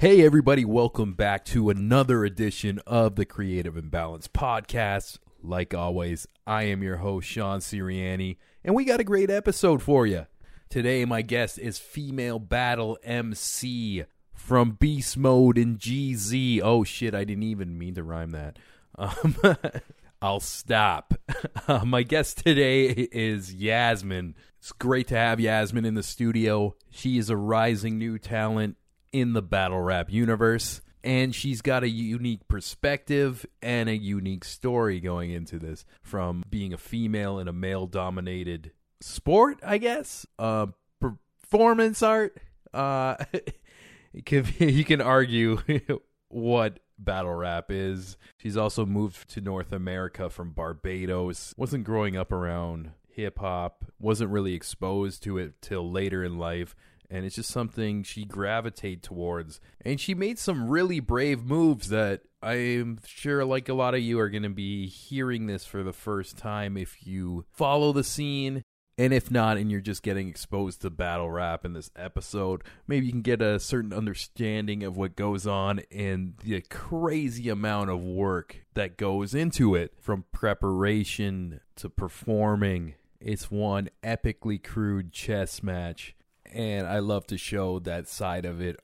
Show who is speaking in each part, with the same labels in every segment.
Speaker 1: Hey, everybody, welcome back to another edition of the Creative Imbalance Podcast. Like always, I am your host, Sean Siriani, and we got a great episode for you. Today, my guest is Female Battle MC from Beast Mode and GZ. Oh, shit, I didn't even mean to rhyme that. Um, I'll stop. Uh, my guest today is Yasmin. It's great to have Yasmin in the studio. She is a rising new talent in the battle rap universe. And she's got a unique perspective and a unique story going into this from being a female in a male dominated sport, I guess. Uh, performance art. Uh, you, can, you can argue what battle rap is. She's also moved to North America from Barbados. Wasn't growing up around hip hop, wasn't really exposed to it till later in life and it's just something she gravitated towards. And she made some really brave moves that I'm sure, like a lot of you, are going to be hearing this for the first time if you follow the scene. And if not, and you're just getting exposed to battle rap in this episode, maybe you can get a certain understanding of what goes on and the crazy amount of work that goes into it from preparation to performing. It's one epically crude chess match and I love to show that side of it.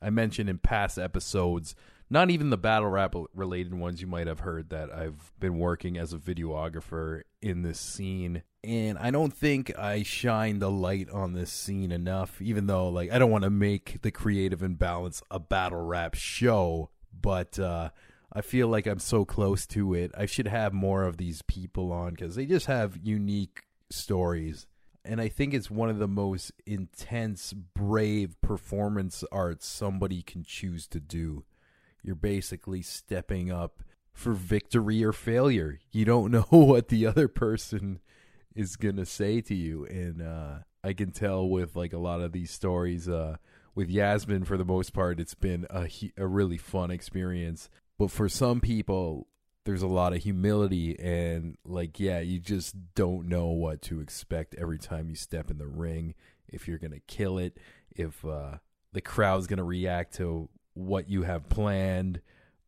Speaker 1: I mentioned in past episodes, not even the battle rap related ones you might have heard that I've been working as a videographer in this scene. And I don't think I shine the light on this scene enough, even though like I don't want to make the creative imbalance a battle rap show, but uh I feel like I'm so close to it. I should have more of these people on because they just have unique stories and I think it's one of the most intense, brave performance arts somebody can choose to do. You're basically stepping up for victory or failure. You don't know what the other person is gonna say to you, and uh, I can tell with like a lot of these stories. Uh, with Yasmin, for the most part, it's been a a really fun experience. But for some people, there's a lot of humility and like yeah you just don't know what to expect every time you step in the ring if you're gonna kill it if uh, the crowd's gonna react to what you have planned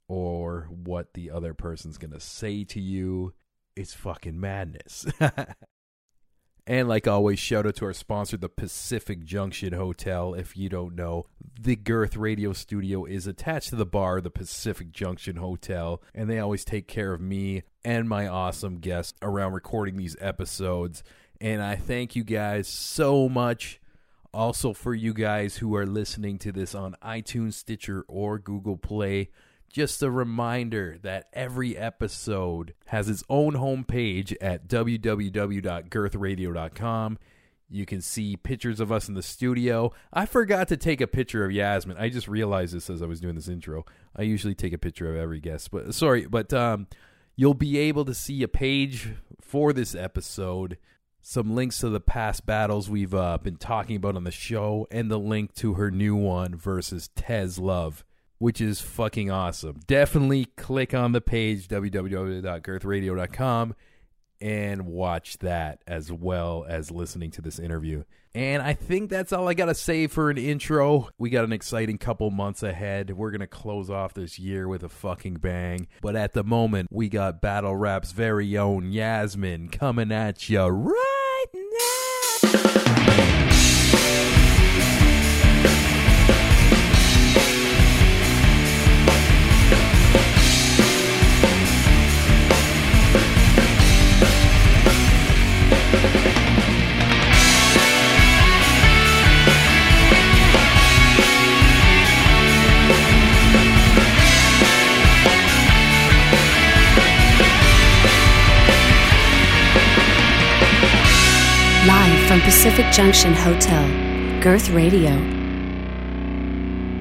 Speaker 1: or what the other person's gonna say to you. It's fucking madness And like always, shout out to our sponsor, the Pacific Junction Hotel. If you don't know, the Girth Radio Studio is attached to the bar, the Pacific Junction Hotel, and they always take care of me and my awesome guests around recording these episodes. And I thank you guys so much. Also, for you guys who are listening to this on iTunes, Stitcher, or Google Play, just a reminder that every episode has its own homepage at www.girthradio.com. You can see pictures of us in the studio. I forgot to take a picture of Yasmin. I just realized this as I was doing this intro. I usually take a picture of every guest, but sorry, but um, you'll be able to see a page for this episode, some links to the past battles we've uh, been talking about on the show, and the link to her new one versus Tez Love which is fucking awesome. Definitely click on the page www.girthradio.com and watch that as well as listening to this interview. And I think that's all I got to say for an intro. We got an exciting couple months ahead. We're going to close off this year with a fucking bang. But at the moment, we got Battle Rap's very own Yasmin coming at you right
Speaker 2: Pacific Junction Hotel, Girth Radio.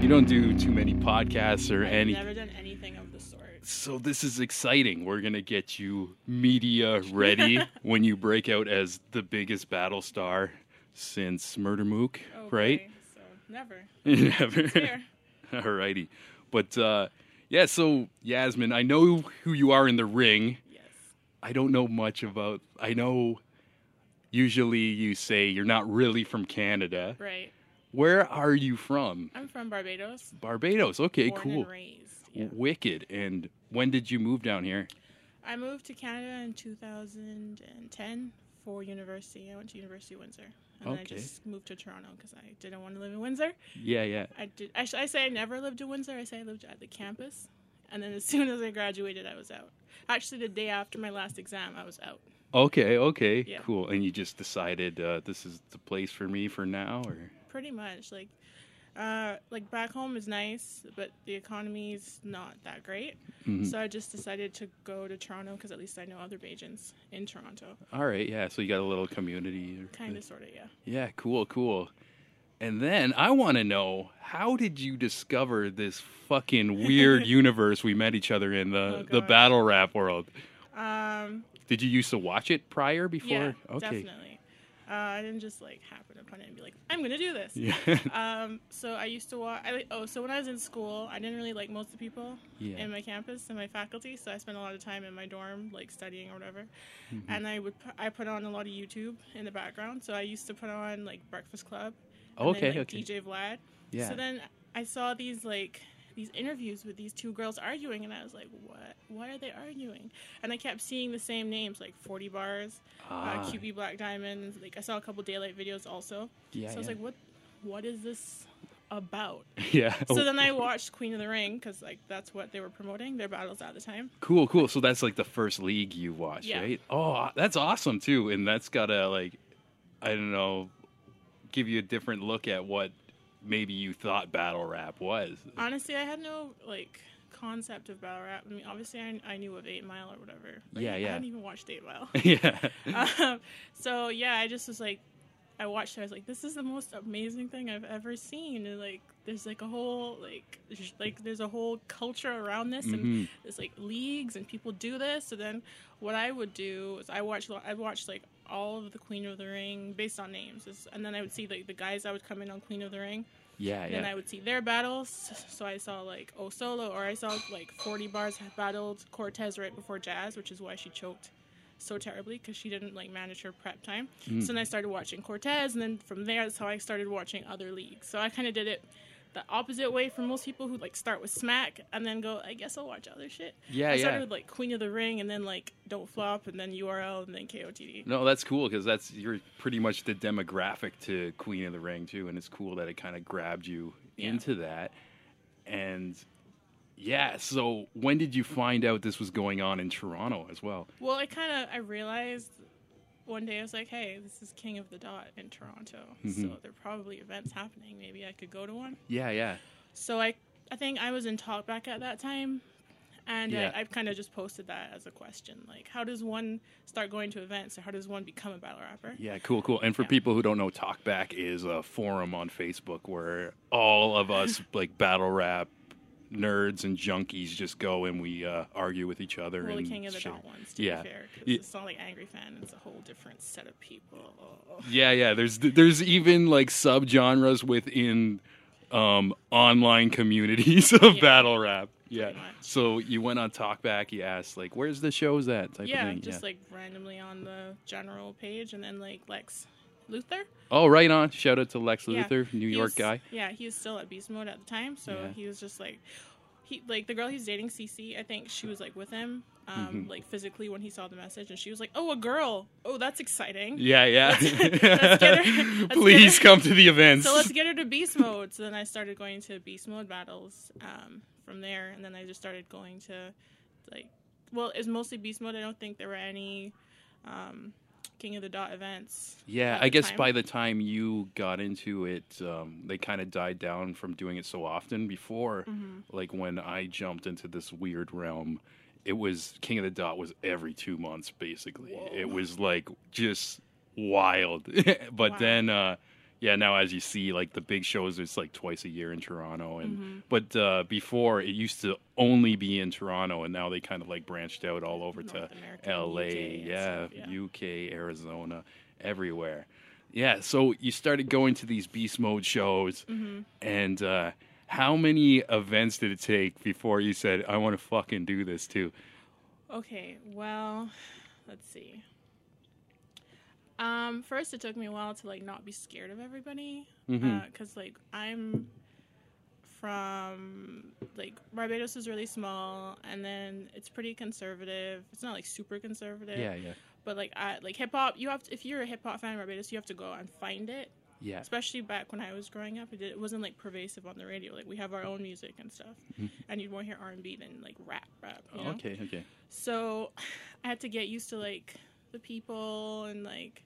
Speaker 1: You don't do too many podcasts or
Speaker 3: I've
Speaker 1: any.
Speaker 3: never done anything of the sort.
Speaker 1: So this is exciting. We're gonna get you media ready when you break out as the biggest battle star since Murder Mook, right?
Speaker 3: So never.
Speaker 1: Never.
Speaker 3: Fair.
Speaker 1: Alrighty, but uh, yeah. So Yasmin, I know who you are in the ring.
Speaker 3: Yes.
Speaker 1: I don't know much about. I know usually you say you're not really from Canada,
Speaker 3: Right.
Speaker 1: Where are you from?
Speaker 3: I'm from Barbados.
Speaker 1: Barbados. Okay,
Speaker 3: born
Speaker 1: cool.
Speaker 3: and raised. Yeah.
Speaker 1: Wicked. And when did you move down here?
Speaker 3: I moved to Canada in 2010 for university. I went to University of Windsor, and then I just moved to Toronto because I didn't want to live in Windsor.
Speaker 1: Yeah, yeah.
Speaker 3: I did. I, sh- I say I never lived in Windsor. I say I lived at the campus, and then as soon as I graduated, I was out. Actually, the day after my last exam, I was out.
Speaker 1: Okay, okay,
Speaker 3: Yeah.
Speaker 1: cool. And you just decided uh, this is the place for me for now, or
Speaker 3: Pretty much, like, uh, like back home is nice, but the economy's not that great.
Speaker 1: Mm-hmm.
Speaker 3: So I just decided to go to Toronto because at least I know other Bajans in Toronto.
Speaker 1: all right, yeah. So you got a little community.
Speaker 3: Kind of, sort of, yeah.
Speaker 1: Yeah, cool, cool. And then I want to know how did you discover this fucking weird universe we met each other in the
Speaker 3: Oh,
Speaker 1: the battle rap world?
Speaker 3: Um,
Speaker 1: Did you used to watch it prior before?
Speaker 3: yeah,
Speaker 1: okay.
Speaker 3: definitely. Uh, I didn't just like happen upon it and be like, I'm gonna do this.
Speaker 1: Yeah.
Speaker 3: Um, so I used to watch. I, like- oh, so when I was in school, I didn't really like most of the people
Speaker 1: Yeah.
Speaker 3: in my campus and my faculty. So I spent a lot of time in my dorm, like studying or whatever.
Speaker 1: Mm-hmm.
Speaker 3: And I would I put on a lot of YouTube in the background. So I used to put on like Breakfast Club. and
Speaker 1: Okay,
Speaker 3: then, like,
Speaker 1: okay.
Speaker 3: DJ Vlad.
Speaker 1: Yeah.
Speaker 3: So then I saw these like these interviews with these two girls arguing, and I was like, what? Why are they arguing? And I kept seeing the same names, like 40 bars,
Speaker 1: Ah.
Speaker 3: uh, QB Black Diamond. Like I saw a couple Daylyt videos also.
Speaker 1: Yeah,
Speaker 3: So I was
Speaker 1: yeah.
Speaker 3: like, what? What is this about?
Speaker 1: yeah.
Speaker 3: So then I watched Queen of the Ring because like that's what they were promoting their battles at the time.
Speaker 1: Cool, cool. So that's like the first league you watched,
Speaker 3: Yeah.
Speaker 1: right? Oh, that's awesome too. And that's gotta like, I don't know, give you a different look at what maybe you thought battle rap was.
Speaker 3: Honestly, I had no like concept of battle rap. I mean, obviously I, I knew of Eight Mile or whatever. but
Speaker 1: Yeah,
Speaker 3: I
Speaker 1: yeah.
Speaker 3: hadn't even watched Eight Mile.
Speaker 1: yeah.
Speaker 3: um, so yeah, I just was like, I watched it. I was like, this is the most amazing thing I've ever seen. And like, there's like a whole like, there's, like there's a whole culture around this,
Speaker 1: Mm-hmm.
Speaker 3: and there's like leagues and people do this. So then, what I would do is I watch I watched like all of the Queen of the Ring based on names, It's- and then I would see like the guys that would come in on Queen of the Ring.
Speaker 1: Yeah,
Speaker 3: Then I would see their battles. So I saw like O Solo, or I saw like 40 bars battled Cortez right before Jazz, which is why she choked so terribly because she didn't like manage her prep time. Mm. So then I started watching Cortez, and then from there, that's how I started watching other leagues. So I kind of did it the opposite way from most people who like start with Smack and then go, I guess I'll watch other shit.
Speaker 1: Yeah,
Speaker 3: I
Speaker 1: yeah.
Speaker 3: started with like Queen of the Ring, and then like Don't Flop, and then URL, and then KOTD.
Speaker 1: No, that's cool because that's you're pretty much the demographic to Queen of the Ring too, and it's cool that it kind of grabbed you
Speaker 3: Yeah.
Speaker 1: into that. And yeah, so when did you find out this was going on in Toronto as well?
Speaker 3: Well, I kind of I realized one day I was like, hey, this is King of the Dot in Toronto,
Speaker 1: Mm-hmm.
Speaker 3: so there are probably events happening. Maybe I could go to one.
Speaker 1: Yeah, yeah.
Speaker 3: So I I think I was in talkback at that time. And
Speaker 1: Yeah.
Speaker 3: I, I've kind of just posted that as a question, like, how does one start going to events, or how does one become a battle rapper?
Speaker 1: Yeah, cool, cool. And for
Speaker 3: Yeah.
Speaker 1: people who don't know, Talkback is a forum on Facebook where all of us like battle rap nerds and junkies just go and we uh, argue with each other.
Speaker 3: Well, the
Speaker 1: and
Speaker 3: King of the
Speaker 1: share-
Speaker 3: Dot ones, to
Speaker 1: Yeah.
Speaker 3: be fair, 'cause
Speaker 1: Yeah.
Speaker 3: it's not like Angry Fan; it's a whole different set of people.
Speaker 1: Yeah, yeah. There's there's even like subgenres within um, online communities of
Speaker 3: Yeah.
Speaker 1: battle rap. Yeah. So you went on Talkback. You asked like, "Where's the shows at?" Type
Speaker 3: yeah,
Speaker 1: of thing.
Speaker 3: just like randomly on the general page, and then like Lex Luthor.
Speaker 1: oh, right on. Shout out to Lex
Speaker 3: Yeah.
Speaker 1: Luthor, New
Speaker 3: He
Speaker 1: York
Speaker 3: was-
Speaker 1: guy.
Speaker 3: Yeah, he was still at beast mode at the time, so
Speaker 1: Yeah.
Speaker 3: he was just like, he like the girl he's dating, CC. I think she was like with him, um,
Speaker 1: Mm-hmm.
Speaker 3: like physically when he saw the message, and she was like, "Oh, a girl! Oh, that's exciting."
Speaker 1: Yeah, yeah.
Speaker 3: let's let's
Speaker 1: Please come to the events.
Speaker 3: So let's get her to beast mode. So then I started going to beast mode battles um, from there, and then I just started going to like, well, it's mostly beast mode. I don't think there were any um, King of the Dot events.
Speaker 1: Yeah, I guess
Speaker 3: time.
Speaker 1: by the time you got into it, um, they kind of died down from doing it so often. Before,
Speaker 3: Mm-hmm.
Speaker 1: like when I jumped into this weird realm, it was King of the Dot was every two months basically. It was like just wild. but
Speaker 3: Wow.
Speaker 1: then, uh, yeah, now as you see, like the big shows, it's like twice a year in Toronto, and
Speaker 3: Mm-hmm.
Speaker 1: but uh, before it used to only be in Toronto, and now they kind of like branched out all over
Speaker 3: North
Speaker 1: to
Speaker 3: America,
Speaker 1: L.A.
Speaker 3: UK
Speaker 1: yeah,
Speaker 3: stuff, yeah.
Speaker 1: UK, Arizona, everywhere. Yeah, so you started going to these beast mode shows,
Speaker 3: Mm-hmm.
Speaker 1: and uh, how many events did it take before you said, "I want to fucking do this too"?
Speaker 3: Okay, well, let's see. Um, first, it took me a while to like not be scared of everybody, because like I'm from like Barbados is really small, and then it's pretty conservative. It's not like super conservative,
Speaker 4: Yeah, yeah,
Speaker 3: but like I like hip hop. You have to, if you're a hip hop fan in Barbados, you have to go and find it.
Speaker 4: yeah.
Speaker 3: Especially back when I was growing up, it, did, it wasn't like pervasive on the radio. Like we have our own music and stuff, and you'd more hear R and B than like rap, rap.
Speaker 4: Mm-hmm. Okay, okay.
Speaker 3: So I had to get used to like the people and like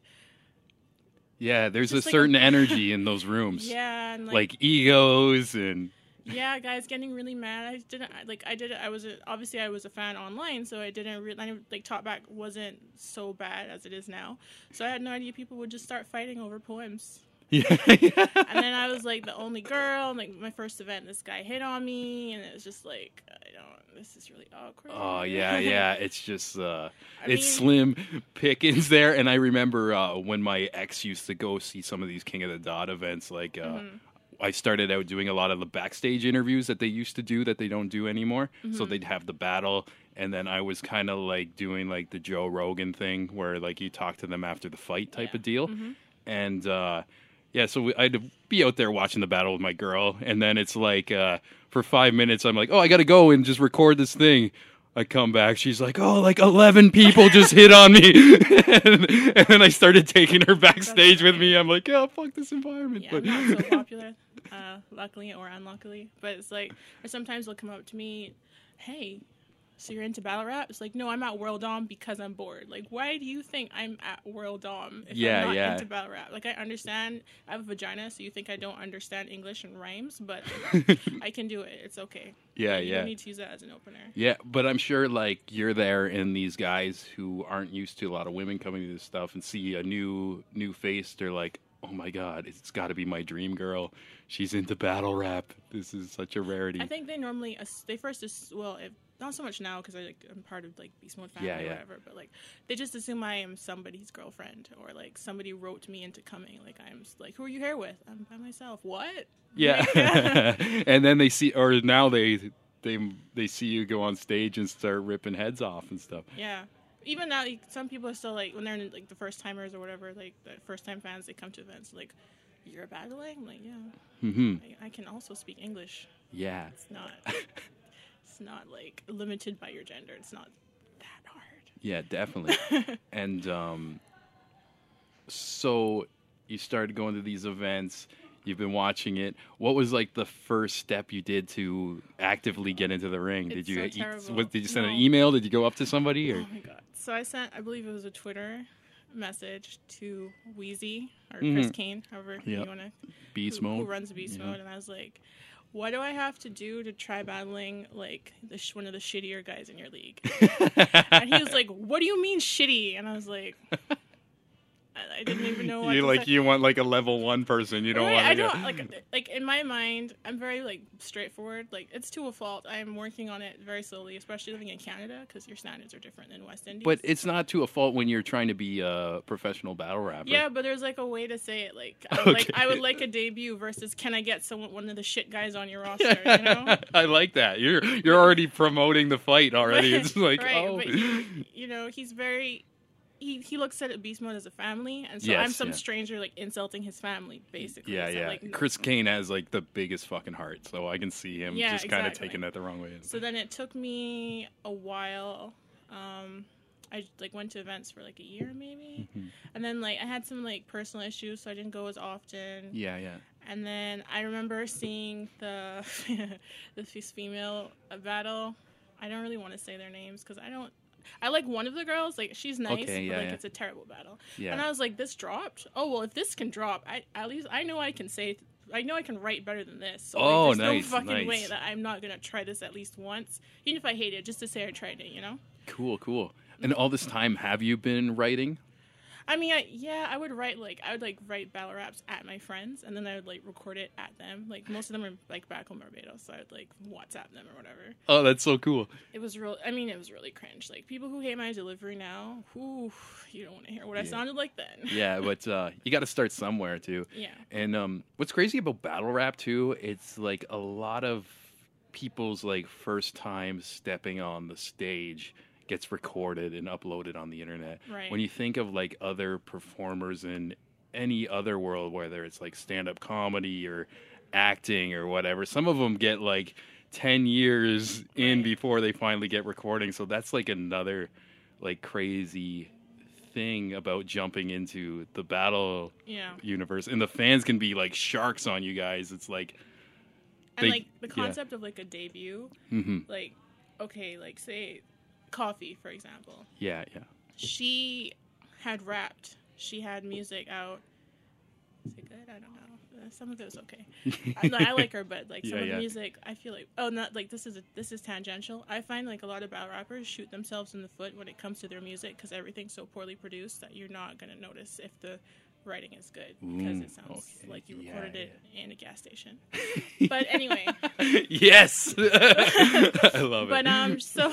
Speaker 1: Yeah, there's a
Speaker 3: like a-
Speaker 1: certain energy in those rooms.
Speaker 3: yeah and
Speaker 1: Like egos and
Speaker 3: yeah, guys getting really mad. I didn't like. I did. I was a, obviously I was a fan online, so I didn't really like talkback wasn't so bad as it is now. So I had no idea people would just start fighting over poems.
Speaker 1: yeah,
Speaker 3: And then I was like the only girl. And, like my first event, this guy hit on me, and it was just like. This is really awkward.
Speaker 1: Oh yeah, yeah. It's just uh it's
Speaker 3: mean-
Speaker 1: slim pickings there. And I remember uh when my ex used to go see some of these King of the Dot events, like uh
Speaker 3: Mm-hmm.
Speaker 1: I started out doing a lot of the backstage interviews that they used to do that they don't do anymore. So
Speaker 3: Mm-hmm.
Speaker 1: they'd have the battle and then I was kind of like doing like the Joe Rogan thing where like you talk to them after the fight type
Speaker 3: Yeah.
Speaker 1: of deal.
Speaker 3: Mhm.
Speaker 1: And uh yeah, so we, I'd be out there watching the battle with my girl, and then it's like uh, for five minutes, I'm like, "Oh, I got to go and just record this thing." I come back, she's like, "Oh, like eleven people just hit on me," and, and then I started taking her backstage with me. I'm like, "Yeah, fuck this environment."
Speaker 3: yeah,
Speaker 1: but
Speaker 3: not so popular, uh, luckily or unluckily. But it's like, or sometimes they'll come up to me, hey, so you're into battle rap? It's like, no, I'm at World Dom because I'm bored. Like, why do you think I'm at World Dom if
Speaker 1: Yeah,
Speaker 3: I'm not
Speaker 1: yeah.
Speaker 3: into battle rap? Like, I understand I have a vagina, so you think I don't understand English and rhymes, but I can do it. It's okay.
Speaker 1: yeah,
Speaker 3: You
Speaker 1: yeah.
Speaker 3: don't need to use that as an opener.
Speaker 1: Yeah, but I'm sure like you're there, and these guys who aren't used to a lot of women coming to this stuff and see a new new face, they're like, "Oh my god, it's got to be my dream girl. She's into battle rap. This is such a rarity."
Speaker 3: I think they normally they first well if, not so much now because I like I'm part of like Beast Mode family
Speaker 1: Yeah,
Speaker 3: or whatever, but like they just assume I am somebody's girlfriend or like somebody wrote me into coming. Like I'm like who are you here with? I'm by myself. What?
Speaker 1: yeah, and then they see, or now they they they see you go on stage and start ripping heads off and stuff.
Speaker 3: Yeah. Even now, like, some people are still like when they're in, like the first timers or whatever, like the first time fans, they come to events like, "You're battling?" I'm like, yeah,
Speaker 1: mm-hmm.
Speaker 3: I, I can also speak English.
Speaker 1: Yeah,
Speaker 3: It's not, it's not like limited by your gender. It's not that hard.
Speaker 1: yeah, definitely. and um, so you started going to these events. You've been watching it. What was like the first step you did to actively get into the ring? did you
Speaker 3: so
Speaker 1: eat- what, did you send an email? Did you go up to somebody or
Speaker 3: Oh my god! So I sent, I believe it was a Twitter message to Wheezy or
Speaker 1: Mhm.
Speaker 3: Chris Kane, however
Speaker 1: Yep.
Speaker 3: you want to,
Speaker 1: beast
Speaker 3: who, who runs Beast
Speaker 1: Yeah.
Speaker 3: Mode, and I was like, "What do I have to do to try battling like the sh- one of the shittier guys in your league?" and he was like, "What do you mean shitty?" And I was like, I, I didn't even know. What
Speaker 1: you like
Speaker 3: say.
Speaker 1: you want like a level one person. You don't
Speaker 3: Right,
Speaker 1: want.
Speaker 3: I
Speaker 1: to
Speaker 3: don't like like in my mind. I'm very like straightforward. Like it's to a fault. I am working on it very slowly, especially living in Canada because your standards are different than West Indies.
Speaker 1: But it's not to a fault when you're trying to be a professional battle rapper.
Speaker 3: Yeah, but there's like a way to say it. Like, I would, like I would like a debut versus can I get someone one of the shit guys on your roster? You know,
Speaker 1: I like that. You're you're already promoting the fight already. It's like
Speaker 3: right,
Speaker 1: oh,
Speaker 3: but he, you know, he's very. He, he looks at Beast Mode as a family, and so I'm some
Speaker 1: yeah.
Speaker 3: stranger like insulting his family, basically.
Speaker 1: yeah,
Speaker 3: So,
Speaker 1: yeah.
Speaker 3: Like,
Speaker 1: Chris Kane has like the biggest fucking heart, so I can see him
Speaker 3: Yeah,
Speaker 1: just kind of taking that the wrong way.
Speaker 3: So then it took me a while. Um, I like went to events for like a year maybe,
Speaker 1: Mm-hmm.
Speaker 3: and then like I had some like personal issues, so I didn't go as often.
Speaker 1: yeah, yeah.
Speaker 3: And then I remember seeing the this female battle. I don't really want to say their names because I don't. I like one of the girls. Like she's nice,
Speaker 1: Okay, yeah,
Speaker 3: but like
Speaker 1: yeah.
Speaker 3: it's a terrible battle.
Speaker 1: Yeah.
Speaker 3: And I was like, this dropped. Oh well, if this can drop, I at least I know I can say. I know I can write better than this. So like,
Speaker 1: Oh,
Speaker 3: there's
Speaker 1: nice,
Speaker 3: no fucking way that I'm not gonna try this at least once, even if I hate it, just to say I tried it. You know.
Speaker 1: Cool, cool. And all this time, have you been writing?
Speaker 3: I mean, I, yeah, I would write like I would like write battle raps at my friends, and then I would like record it at them. Like most of them are like back home Barbados, so I would like WhatsApp them or whatever.
Speaker 1: Oh, that's so cool.
Speaker 3: It was real. I mean, it was really cringe. Like people who hate my delivery now, whoo, you don't want to hear what I sounded like then.
Speaker 1: Yeah, but uh, you got to start somewhere too.
Speaker 3: Yeah.
Speaker 1: And um, what's crazy about battle rap too? It's like a lot of people's like first time stepping on the stage gets recorded and uploaded on the internet.
Speaker 3: Right.
Speaker 1: When you think of like other performers in any other world, whether it's like stand up comedy or acting or whatever, some of them get like 10 years in before they finally get recording. So that's like another like crazy thing about jumping into the battle
Speaker 3: Yeah.
Speaker 1: universe. And the fans can be like sharks on you guys. It's like,
Speaker 3: And
Speaker 1: They-
Speaker 3: like the
Speaker 1: yeah.
Speaker 3: concept of like a debut,
Speaker 1: mhm.
Speaker 3: like okay, like say coffee for example.
Speaker 1: yeah, yeah.
Speaker 3: She had rapped. She had music out. Is it good? I don't know. Uh, Some of it was okay. I, I like her, but like some
Speaker 1: Yeah,
Speaker 3: of
Speaker 1: yeah.
Speaker 3: the music, I feel like oh, not like this is a, this is tangential. I find like a lot of battle rappers shoot themselves in the foot when it comes to their music because everything's so poorly produced that you're not gonna notice if the writing is good because
Speaker 1: Mm,
Speaker 3: it sounds
Speaker 1: okay.
Speaker 3: like you
Speaker 1: Yeah,
Speaker 3: recorded it in a gas station. but anyway,
Speaker 1: yes. I love it.
Speaker 3: but um, so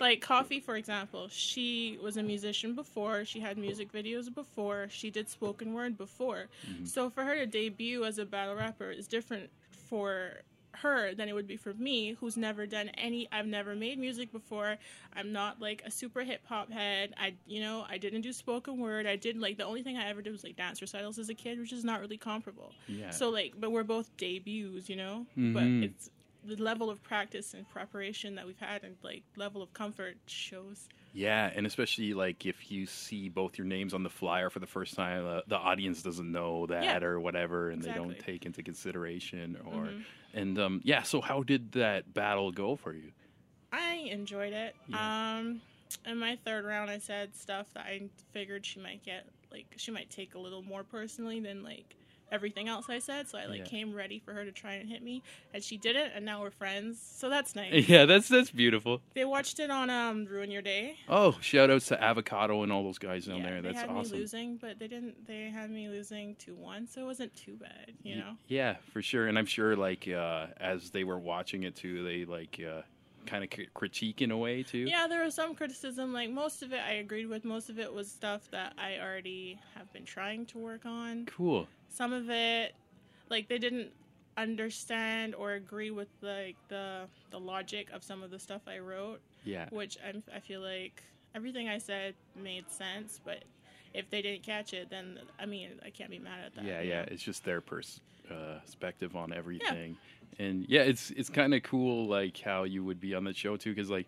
Speaker 3: like Coffee, for example, she was a musician before. She had music videos before. She did spoken word before.
Speaker 1: Mm-hmm.
Speaker 3: So for her to debut as a battle rapper is different for her than it would be for me, who's never done any. I've never made music before. I'm not like a super hip hop head. I, you know, I didn't do spoken word. I did like the only thing I ever did was like dance recitals as a kid, which is not really comparable.
Speaker 1: Yeah.
Speaker 3: So like, but we're both debuts, you know.
Speaker 1: Mm-hmm.
Speaker 3: But it's the level of practice and preparation that we've had, and like level of comfort shows.
Speaker 1: Yeah, and especially like if you see both your names on the flyer for the first time, uh, the audience doesn't know that
Speaker 3: Yeah.
Speaker 1: or whatever, and they don't take into consideration. Or
Speaker 3: Mhm.
Speaker 1: And um, yeah, so how did that battle go for you?
Speaker 3: I enjoyed it.
Speaker 1: Yeah.
Speaker 3: Um, in my third round, I said stuff that I figured she might get, like she might take a little more personally than like everything else I said. So I like
Speaker 1: Yeah.
Speaker 3: came ready for her to try and hit me, and she did it, and now we're friends. So that's nice.
Speaker 1: Yeah, that's that's beautiful.
Speaker 3: they watched it on um Ruin Your Day.
Speaker 1: Oh, shout outs to Avocado and all those guys down
Speaker 3: yeah,
Speaker 1: there.
Speaker 3: they
Speaker 1: That's
Speaker 3: had
Speaker 1: awesome.
Speaker 3: me losing, but they didn't. They had me losing two one, so it wasn't too bad, you know.
Speaker 1: Yeah, for sure. And I'm sure like uh, as they were watching it too, they like uh, kind of critique in a way too.
Speaker 3: Yeah, there was some criticism. Like most of it, I agreed with. Most of it was stuff that I already have been trying to work on.
Speaker 1: Cool.
Speaker 3: Some of it, like they didn't understand or agree with like the the logic of some of the stuff I wrote,
Speaker 1: Yeah.
Speaker 3: which I'm, I feel like everything I said made sense. But if they didn't catch it, then I mean I can't be mad at that.
Speaker 1: Yeah, yeah.
Speaker 3: know?
Speaker 1: It's just their pers- uh, perspective on everything, and yeah, it's it's kind of cool like how you would be on the show too, because like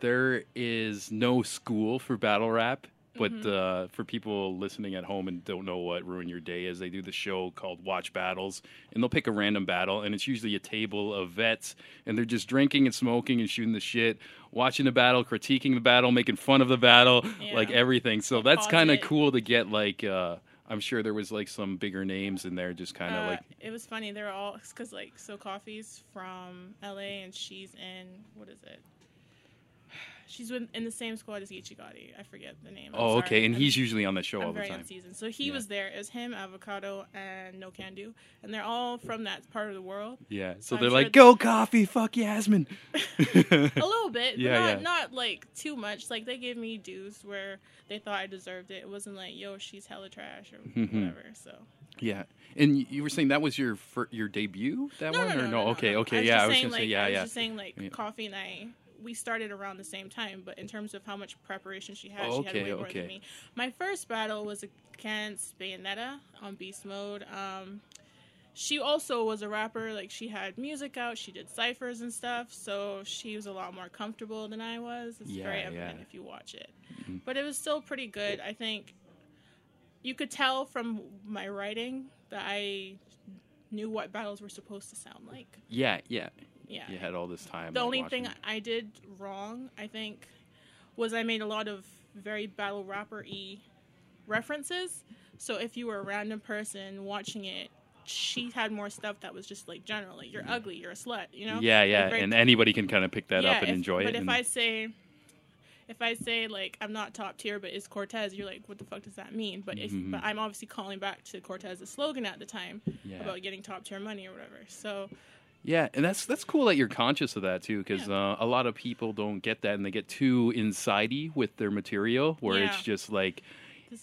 Speaker 1: there is no school for battle rap. But
Speaker 3: Mm-hmm.
Speaker 1: uh, for people listening at home and don't know what Ruin Your Day is, they do the show called Watch Battles, and they'll pick a random battle, and it's usually a table of vets, and they're just drinking and smoking and shooting the shit, watching the battle, critiquing the battle, making fun of the battle,
Speaker 3: Yeah.
Speaker 1: like everything. So that's kind of cool to get like. Uh, I'm sure there was like some bigger names in there, just kind of
Speaker 3: Uh,
Speaker 1: like
Speaker 3: it was funny. They're all because like so coffee's from LA and she's in what is it? She's in, in the same squad as Geechi Gotti. I forget the name. I'm
Speaker 1: Oh,
Speaker 3: sorry.
Speaker 1: okay. And
Speaker 3: I'm-
Speaker 1: he's usually on the show
Speaker 3: I'm
Speaker 1: all the
Speaker 3: very
Speaker 1: time.
Speaker 3: unseasoned. So he
Speaker 1: Yeah.
Speaker 3: was there. It was him, Avocado, and Nocando, and they're all from that part of the world.
Speaker 1: Yeah. So
Speaker 3: I'm
Speaker 1: they're like, "Go coffee, fuck Yasmin."
Speaker 3: A little bit,
Speaker 1: Yeah,
Speaker 3: not,
Speaker 1: yeah.
Speaker 3: not like too much. Like they gave me dues where they thought I deserved it. It wasn't like, yo, she's hella trash or
Speaker 1: Mhm.
Speaker 3: whatever. So
Speaker 1: yeah. And you were saying that was your fir- your debut, that
Speaker 3: no,
Speaker 1: one,
Speaker 3: no,
Speaker 1: or
Speaker 3: no, no, no,
Speaker 1: Okay, okay,
Speaker 3: I
Speaker 1: yeah. I was
Speaker 3: saying,
Speaker 1: gonna say, yeah,
Speaker 3: I was
Speaker 1: yeah.
Speaker 3: just saying, like,
Speaker 1: Yeah.
Speaker 3: Coffee I, we started around the same time, but in terms of how much preparation she had,
Speaker 1: Oh,
Speaker 3: she had
Speaker 1: okay,
Speaker 3: way more
Speaker 1: okay.
Speaker 3: than me. My first battle was against Bayonetta on Beast Mode. Um, she also was a rapper. Like, she had music out, she did ciphers and stuff, so she was a lot more comfortable than I was. It's very evident
Speaker 1: yeah.
Speaker 3: if you watch it.
Speaker 1: Mhm.
Speaker 3: But it was still pretty good. I think you could tell from my writing that I knew what battles were supposed to sound like.
Speaker 1: Yeah, yeah.
Speaker 3: Yeah.
Speaker 1: You had all this time.
Speaker 3: The
Speaker 1: like,
Speaker 3: only
Speaker 1: watching
Speaker 3: thing. I did wrong, I think, was I made a lot of very battle rapper y references. So if you were a random person watching it, she had more stuff that was just like generally, you're ugly, you're a slut, you know?
Speaker 1: Yeah, yeah.
Speaker 3: Like,
Speaker 1: And anybody can kind of pick that up and
Speaker 3: if-
Speaker 1: enjoy
Speaker 3: but
Speaker 1: it.
Speaker 3: But
Speaker 1: if
Speaker 3: I say, if I say like I'm not top tier, but it's Cortez, you're like, what the fuck does that mean? But if
Speaker 1: Mhm.
Speaker 3: but I'm obviously calling back to Cortez's slogan at the time
Speaker 1: Yeah.
Speaker 3: about getting top tier money or whatever. So
Speaker 1: Yeah, and that's that's cool that you're conscious of that too, because
Speaker 3: Yeah.
Speaker 1: uh, a lot of people don't get that, and they get too insidey with their material, where it's just like,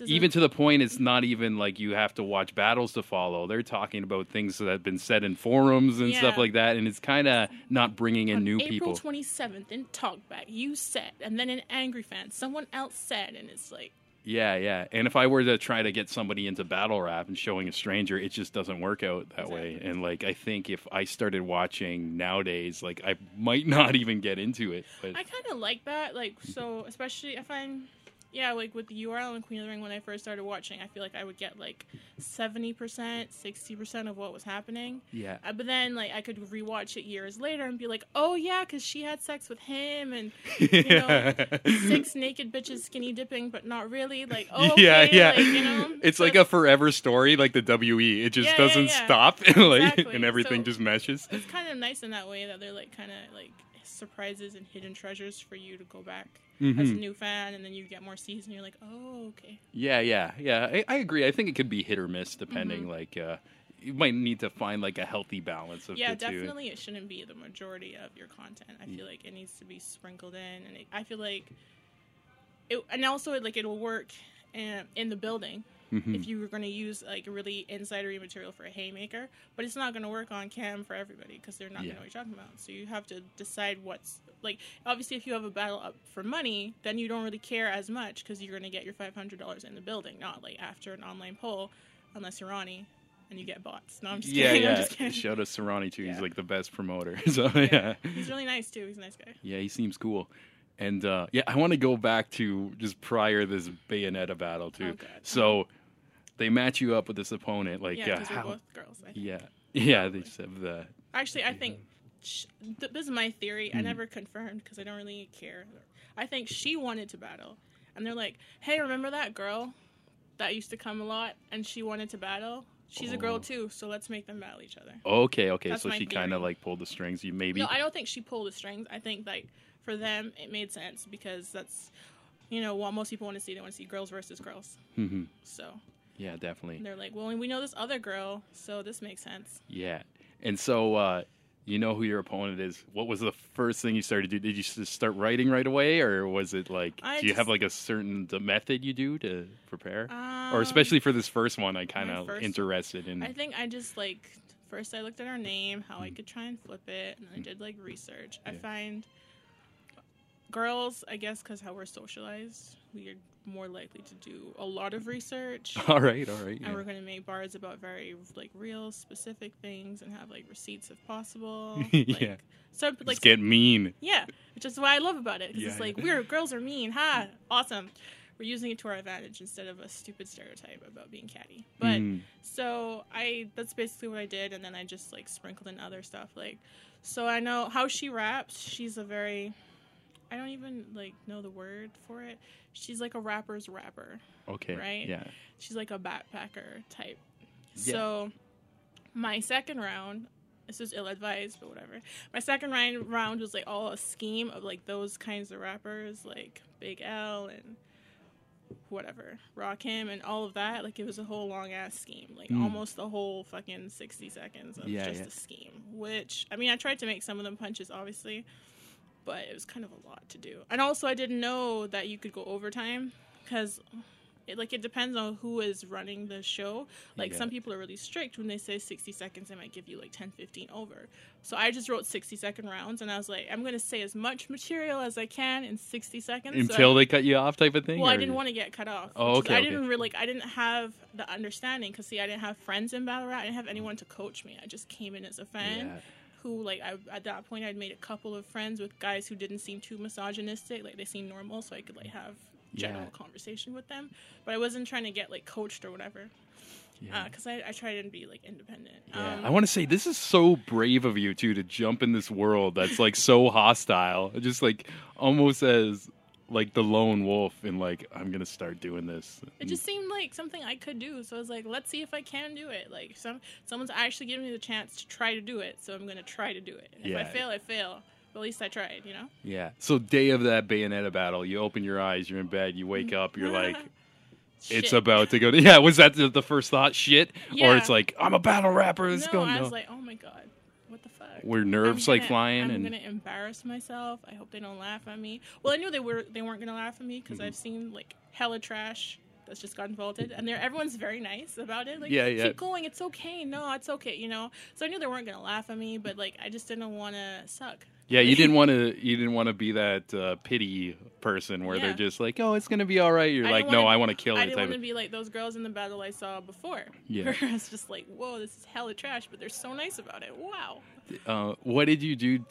Speaker 1: even to the point it's not even like you have to watch battles to follow. They're talking about things that have been said in forums and stuff like that, and it's kind of not bringing in
Speaker 3: on
Speaker 1: new
Speaker 3: April
Speaker 1: people.
Speaker 3: twenty seventh in Talkback, you said, and then in Angry Fan, someone else said, and it's like,
Speaker 1: Yeah, yeah. And if I were to try to get somebody into battle rap and showing a stranger, it just doesn't work out that way. And like I think if I started watching nowadays, like I might not even get into it. But
Speaker 3: I kind of like that. Like, so especially if I find, yeah, like with the URL and Queen of the Ring, when I first started watching, I feel like I would get like seventy percent, sixty percent of what was happening.
Speaker 1: yeah.
Speaker 3: Uh, but then, like, I could rewatch it years later and be like, "Oh yeah, because she had sex with him, and you know, six naked bitches skinny dipping, but not really." Like, oh
Speaker 1: yeah, yeah.
Speaker 3: like, you know,
Speaker 1: it's
Speaker 3: So
Speaker 1: like a forever story, like the WE. It just
Speaker 3: Yeah, yeah,
Speaker 1: doesn't
Speaker 3: yeah.
Speaker 1: stop, and like,
Speaker 3: Exactly.
Speaker 1: and everything
Speaker 3: So-
Speaker 1: just meshes.
Speaker 3: It's kind of nice in that way that they're like kind of like surprises and hidden treasures for you to go back as a
Speaker 1: Mhm.
Speaker 3: new fan, and then you get more season. You're like, oh, okay.
Speaker 1: Yeah, yeah, yeah. I, I agree. I think it could be hit or miss depending.
Speaker 3: Mm-hmm.
Speaker 1: Like, uh, you might need to find like a healthy balance of
Speaker 3: Yeah, definitely. It shouldn't be the majority of your content. I feel like it needs to be sprinkled in, and it, I feel like it, and also like it'll work in, in the building
Speaker 1: Mhm.
Speaker 3: if you were going to use like really insidery material for a haymaker, but it's not going to work on cam for everybody because they're not
Speaker 1: Yeah.
Speaker 3: going to know what you're talking about. So you have to decide what's like. Obviously, if you have a battle up for money, then you don't really care as much because you're going to get your five hundred dollars in the building, not like after an online poll, unless you're Ronnie and you get bots. No, I'm just
Speaker 1: yeah,
Speaker 3: kidding. I'm
Speaker 1: yeah.
Speaker 3: just kidding.
Speaker 1: Shout out Serrani too. He's like the best promoter. So yeah.
Speaker 3: He's really nice too. He's a nice guy.
Speaker 1: Yeah, he seems cool. And uh, yeah, I want to go back to just prior this Bayonetta battle too.
Speaker 3: Oh,
Speaker 1: So they match you up with this opponent, like
Speaker 3: Yeah,
Speaker 1: uh, how?
Speaker 3: both girls. I think.
Speaker 1: Yeah, yeah. They just have the
Speaker 3: Actually, I think th- this is my theory.
Speaker 1: Mm-hmm.
Speaker 3: I never confirmed because I don't really care. I think she wanted to battle, and they're like, "Hey, remember that girl that used to come a lot, and she wanted to battle? She's a
Speaker 1: Oh.
Speaker 3: girl too, so let's make them battle each other."
Speaker 1: okay, okay.
Speaker 3: That's
Speaker 1: so she kind of like pulled the strings. You maybe.
Speaker 3: No, I don't think she pulled the strings. I think like for them, it made sense because that's you know what most people want to see. They want to see girls versus girls.
Speaker 1: Mhm.
Speaker 3: So
Speaker 1: Yeah, definitely.
Speaker 3: they're like, "Well, we know this other girl, so this makes sense."
Speaker 1: Yeah. And so, uh, you know who your opponent is. What was the first thing you started to do? Did you just start writing right away, or was it like,
Speaker 3: I
Speaker 1: do you have like a certain the method you do to prepare?
Speaker 3: Um,
Speaker 1: or especially for this first one, I kind of interested in.
Speaker 3: I think I just like first I looked at her name, how I could try and flip it, and then I did like research. I
Speaker 1: Mm.
Speaker 3: Find girls, I guess, because how we're socialized, we are more likely to do a lot of research.
Speaker 1: all right, all right.
Speaker 3: And
Speaker 1: yeah.
Speaker 3: we're gonna make bars about very like real, specific things, and have like receipts if possible.
Speaker 1: Yeah.
Speaker 3: So like
Speaker 1: Just get mean.
Speaker 3: yeah, which is what I love about it. 'cause
Speaker 1: Yeah,
Speaker 3: it's like
Speaker 1: yeah.
Speaker 3: we're girls are mean. Ha, awesome. We're using it to our advantage instead of a stupid stereotype about being catty. But
Speaker 1: Mm.
Speaker 3: so I that's basically what I did, and then I just like sprinkled in other stuff. Like, so I know how she raps. She's a very I don't even like know the word for it. She's like a rapper's rapper.
Speaker 1: Okay.
Speaker 3: Right?
Speaker 1: Yeah.
Speaker 3: She's like a backpacker type.
Speaker 1: Yeah.
Speaker 3: So my second round, this was ill advised, but whatever. My second round round was like all a scheme of like those kinds of rappers, like Big L and whatever, Rakim and all of that. Like it was a whole long ass scheme, like
Speaker 1: Mm.
Speaker 3: almost the whole fucking sixty seconds of
Speaker 1: Yeah,
Speaker 3: just
Speaker 1: yeah.
Speaker 3: a scheme. Which I mean, I tried to make some of them punches, obviously, but it was kind of a lot to do. And also, I didn't know that you could go overtime because. It, like it depends on who is running the show. Like
Speaker 1: Yeah.
Speaker 3: some people are really strict when they say 60 seconds, they might give you like 10, 15 over. So I just wrote 60 second rounds and I was like, I'm going to say as much material as I can in 60 seconds. So I-
Speaker 1: Until they cut you off, type of thing.
Speaker 3: well, I didn't want to get cut off.
Speaker 1: Oh, okay,
Speaker 3: I
Speaker 1: okay.
Speaker 3: didn't really like. I didn't have the understanding because see, I didn't have friends in battle rap. I didn't have anyone to coach me. I just came in as a fan.
Speaker 1: Yeah.
Speaker 3: Who like I at that point I'd made a couple of friends with guys who didn't seem too misogynistic. Like they seemed normal, so I could like have general
Speaker 1: Yeah.
Speaker 3: conversation with them. But I wasn't trying to get like coached or whatever.
Speaker 1: Yeah.
Speaker 3: Because I, I try to be like independent.
Speaker 1: Yeah,
Speaker 3: Um,
Speaker 1: I want to say this is so brave of you too to jump in this world that's like so hostile, just like almost as like the lone wolf and like I'm gonna start doing this.
Speaker 3: It just seemed like something I could do. So I was like, let's see if I can do it. Like some someone's actually giving me the chance to try to do it. So I'm gonna try to do it. And If I fail, I fail. But at least I tried, you know?
Speaker 1: yeah. So day of that Bayonetta battle, you open your eyes, you're in bed, you wake mm-hmm. up, you're like, it's
Speaker 3: Shit.
Speaker 1: about to go. To, yeah, was that the, the first thought? Shit,
Speaker 3: yeah.
Speaker 1: or it's like I'm a battle rapper. Let's
Speaker 3: no,
Speaker 1: go.
Speaker 3: I
Speaker 1: No.
Speaker 3: was like, oh my god, what the fuck?
Speaker 1: Were nerves
Speaker 3: I'm
Speaker 1: like
Speaker 3: gonna-
Speaker 1: flying
Speaker 3: I'm
Speaker 1: and
Speaker 3: gonna embarrass myself. I hope they don't laugh at me. Well, I knew they were they weren't gonna laugh at me
Speaker 1: Mm-hmm.
Speaker 3: because I've seen like hella trash that's just gotten vaulted, and they're everyone's very nice about it. Like,
Speaker 1: Yeah, yeah.
Speaker 3: keep going. It's okay. No, it's okay. You know. So I knew they weren't gonna laugh at me, but like I just didn't want to suck.
Speaker 1: Yeah, you didn't want to. You didn't want to be that uh, pity person where they're just like, "Oh, it's gonna be all right." You're
Speaker 3: I
Speaker 1: like, "No, I want to kill
Speaker 3: I
Speaker 1: it."
Speaker 3: didn't want to be like those girls in the battle I saw before.
Speaker 1: Yeah.
Speaker 3: Where I was just like, whoa, this is hella trash, but they're so nice about it. Wow.
Speaker 1: uh, what did you do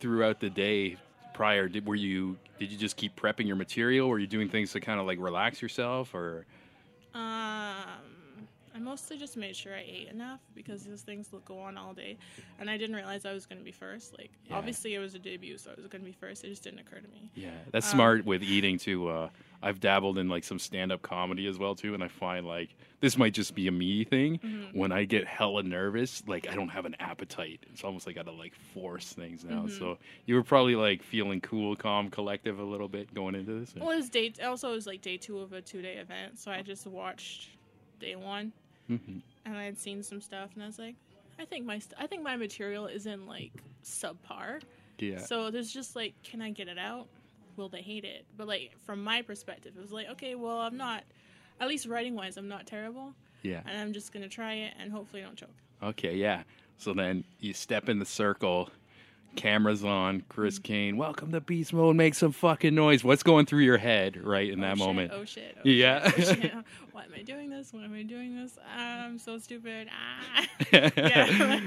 Speaker 1: throughout the day prior? Did were you did you just keep prepping your material? Were you doing things to kind of like relax yourself, or
Speaker 3: mostly just made sure I ate enough because those things will go on all day, and I didn't realize I was going to be first. Like,
Speaker 1: Yeah.
Speaker 3: obviously, it was a debut, so I was going to be first. It just didn't occur to me.
Speaker 1: yeah, that's
Speaker 3: Um,
Speaker 1: smart with eating too. Uh, I've dabbled in like some stand up comedy as well too, and I find like this might just be a me thing.
Speaker 3: Mm-hmm.
Speaker 1: When I get hella nervous, like I don't have an appetite. It's almost like I gotta like force things now.
Speaker 3: Mm-hmm.
Speaker 1: So you were probably like feeling cool, calm, collective a little bit going into this.
Speaker 3: Well, it was day. Also, it was like day two of a two-day event, so I just watched day one,
Speaker 1: Mhm.
Speaker 3: and I had seen some stuff, and I was like, I think my st- I think my material isn't like subpar.
Speaker 1: Yeah.
Speaker 3: So there's just like, can I get it out? Will they hate it? But like from my perspective, it was like, okay, well, I'm not, at least writing wise, I'm not terrible,
Speaker 1: yeah.
Speaker 3: and I'm just gonna try it, and hopefully I don't choke.
Speaker 1: Okay, yeah. So then you step in the circle, cameras on, Chris
Speaker 3: Mm-hmm.
Speaker 1: Kane, welcome to Beast Mode, make some fucking noise. What's going through your head right in
Speaker 3: Oh,
Speaker 1: that
Speaker 3: shit,
Speaker 1: moment?
Speaker 3: Oh shit! Oh,
Speaker 1: Yeah.
Speaker 3: Shit, oh, shit. Why am I doing this? Why am I doing this? I'm so stupid. Ah. yeah.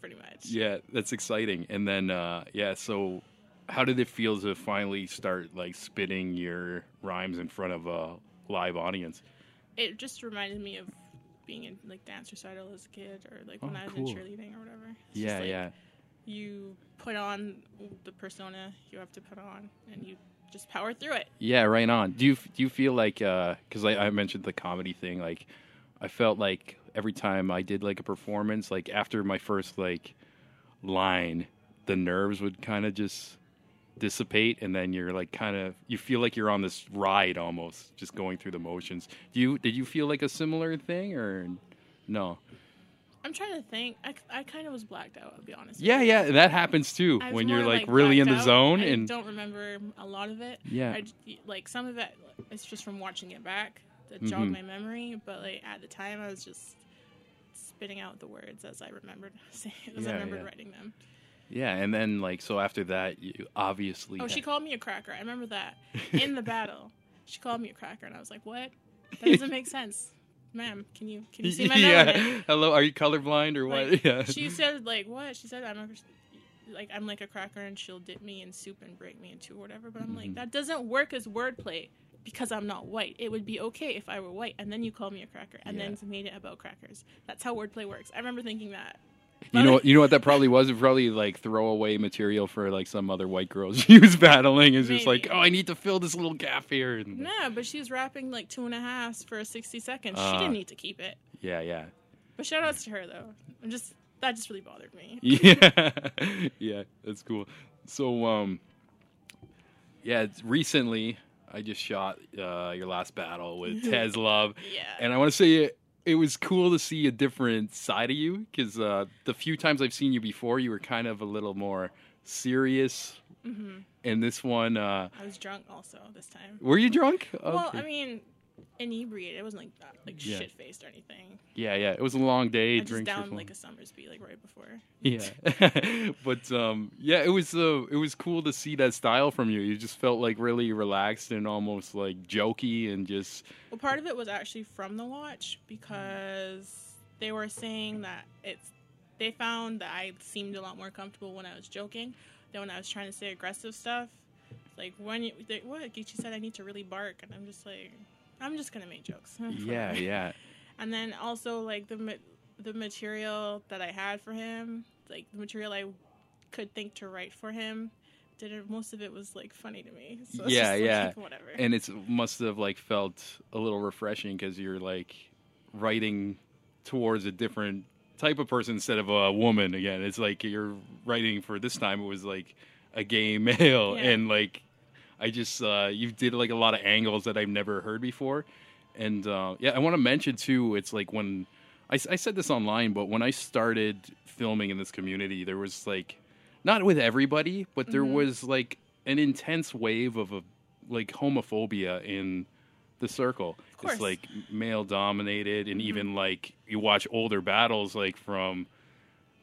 Speaker 3: Pretty much.
Speaker 1: Yeah, that's exciting. And then, uh, yeah, so how did it feel to finally start like spitting your rhymes in front of a live audience?
Speaker 3: It just reminded me of being in like dance recital as a kid, or like when
Speaker 1: Oh,
Speaker 3: I was
Speaker 1: cool.
Speaker 3: in cheerleading or whatever. It's
Speaker 1: yeah,
Speaker 3: just, like,
Speaker 1: yeah.
Speaker 3: You put on the persona you have to put on, and you just power through it.
Speaker 1: Yeah, right on. Do you do you feel like uh, because I, I mentioned the comedy thing, like I felt like every time I did like a performance, like after my first like line, the nerves would kind of just dissipate, and then you're like kind of you feel like you're on this ride almost, just going through the motions. Do you did you feel like a similar thing or no?
Speaker 3: I'm trying to think. I, I kind of was blacked out. I'll be honest.
Speaker 1: Yeah, yeah, that happens too
Speaker 3: I
Speaker 1: when you're
Speaker 3: more,
Speaker 1: like, really in the
Speaker 3: out.
Speaker 1: zone
Speaker 3: I
Speaker 1: and
Speaker 3: don't remember a lot of it.
Speaker 1: Yeah.
Speaker 3: I like some of it. It's just from watching it back that
Speaker 1: Mhm.
Speaker 3: jogged my memory. But like at the time, I was just spitting out the words as I remembered, saying, as
Speaker 1: Yeah,
Speaker 3: I remembered
Speaker 1: yeah.
Speaker 3: writing them.
Speaker 1: yeah, and then like so after that, you obviously
Speaker 3: Oh, she called me a cracker. I remember that in the battle. She called me a cracker, and I was like, "What? That doesn't make sense, ma'am. Can you can you see my
Speaker 1: yeah. Hello, are you colorblind or what?
Speaker 3: Like,
Speaker 1: yeah.
Speaker 3: She said like what? She said I'm a, like I'm like a cracker and she'll dip me in soup and break me in two or whatever. But I'm
Speaker 1: Mm-hmm.
Speaker 3: like that doesn't work as wordplay because I'm not white. It would be okay if I were white and then you call me a cracker and
Speaker 1: Yeah.
Speaker 3: then made it about crackers. That's how wordplay works. I remember thinking that.
Speaker 1: You know, you know what that probably was? It probably like throwaway material for like some other white girls she was battling. It's just like, oh, I need to fill this little gap here. And,
Speaker 3: Nah, but she was rapping like two and a half for 60 seconds.
Speaker 1: Uh.
Speaker 3: she didn't need to keep it.
Speaker 1: Yeah, yeah,
Speaker 3: But shout outs to her though. I'm just that just really bothered me.
Speaker 1: yeah, yeah. That's cool. So, um, yeah, it's- recently I just shot uh, your last battle with Tez Love,
Speaker 3: Yeah.
Speaker 1: and I want to say it, was cool to see a different side of you because uh, the few times I've seen you before, you were kind of a little more serious.
Speaker 3: hmm
Speaker 1: And this one, uh,
Speaker 3: I was drunk also this time.
Speaker 1: were you drunk?
Speaker 3: Well, I mean, inebriated. It wasn't like uh, like
Speaker 1: Yeah.
Speaker 3: shit faced or anything.
Speaker 1: Yeah, yeah. It was a long day.
Speaker 3: I just
Speaker 1: drinks were
Speaker 3: downed
Speaker 1: fun.
Speaker 3: like a Somersby like right before.
Speaker 1: Yeah, but um, yeah, it was uh, it was cool to see that style from you. You just felt like really relaxed and almost like jokey and just
Speaker 3: Well, part of it was actually from the watch because they were saying that it's. They found that I seemed a lot more comfortable when I was joking than when I was trying to say aggressive stuff. Like when you, they, what Geechi said, I need to really bark, and I'm just like, I'm just gonna make jokes.
Speaker 1: yeah, yeah,
Speaker 3: And then also like the ma- the material that I had for him, like the material I could think to write for him, didn't. Most of it was like funny to me. So
Speaker 1: Yeah,
Speaker 3: just,
Speaker 1: yeah.
Speaker 3: Like, whatever.
Speaker 1: and it's must have like felt a little refreshing because you're like writing towards a different type of person instead of a woman. Again, it's like you're writing for this time. It was like a gay male,
Speaker 3: Yeah.
Speaker 1: and like I just uh, you did like a lot of angles that I've never heard before. And uh, yeah, I want to mention too. It's like when I said this online, but when I started filming in this community, there was like not with everybody, but there was like an intense wave of a, like homophobia in the circle. It's like male dominated,
Speaker 3: Mm-hmm.
Speaker 1: and even like you watch older battles like from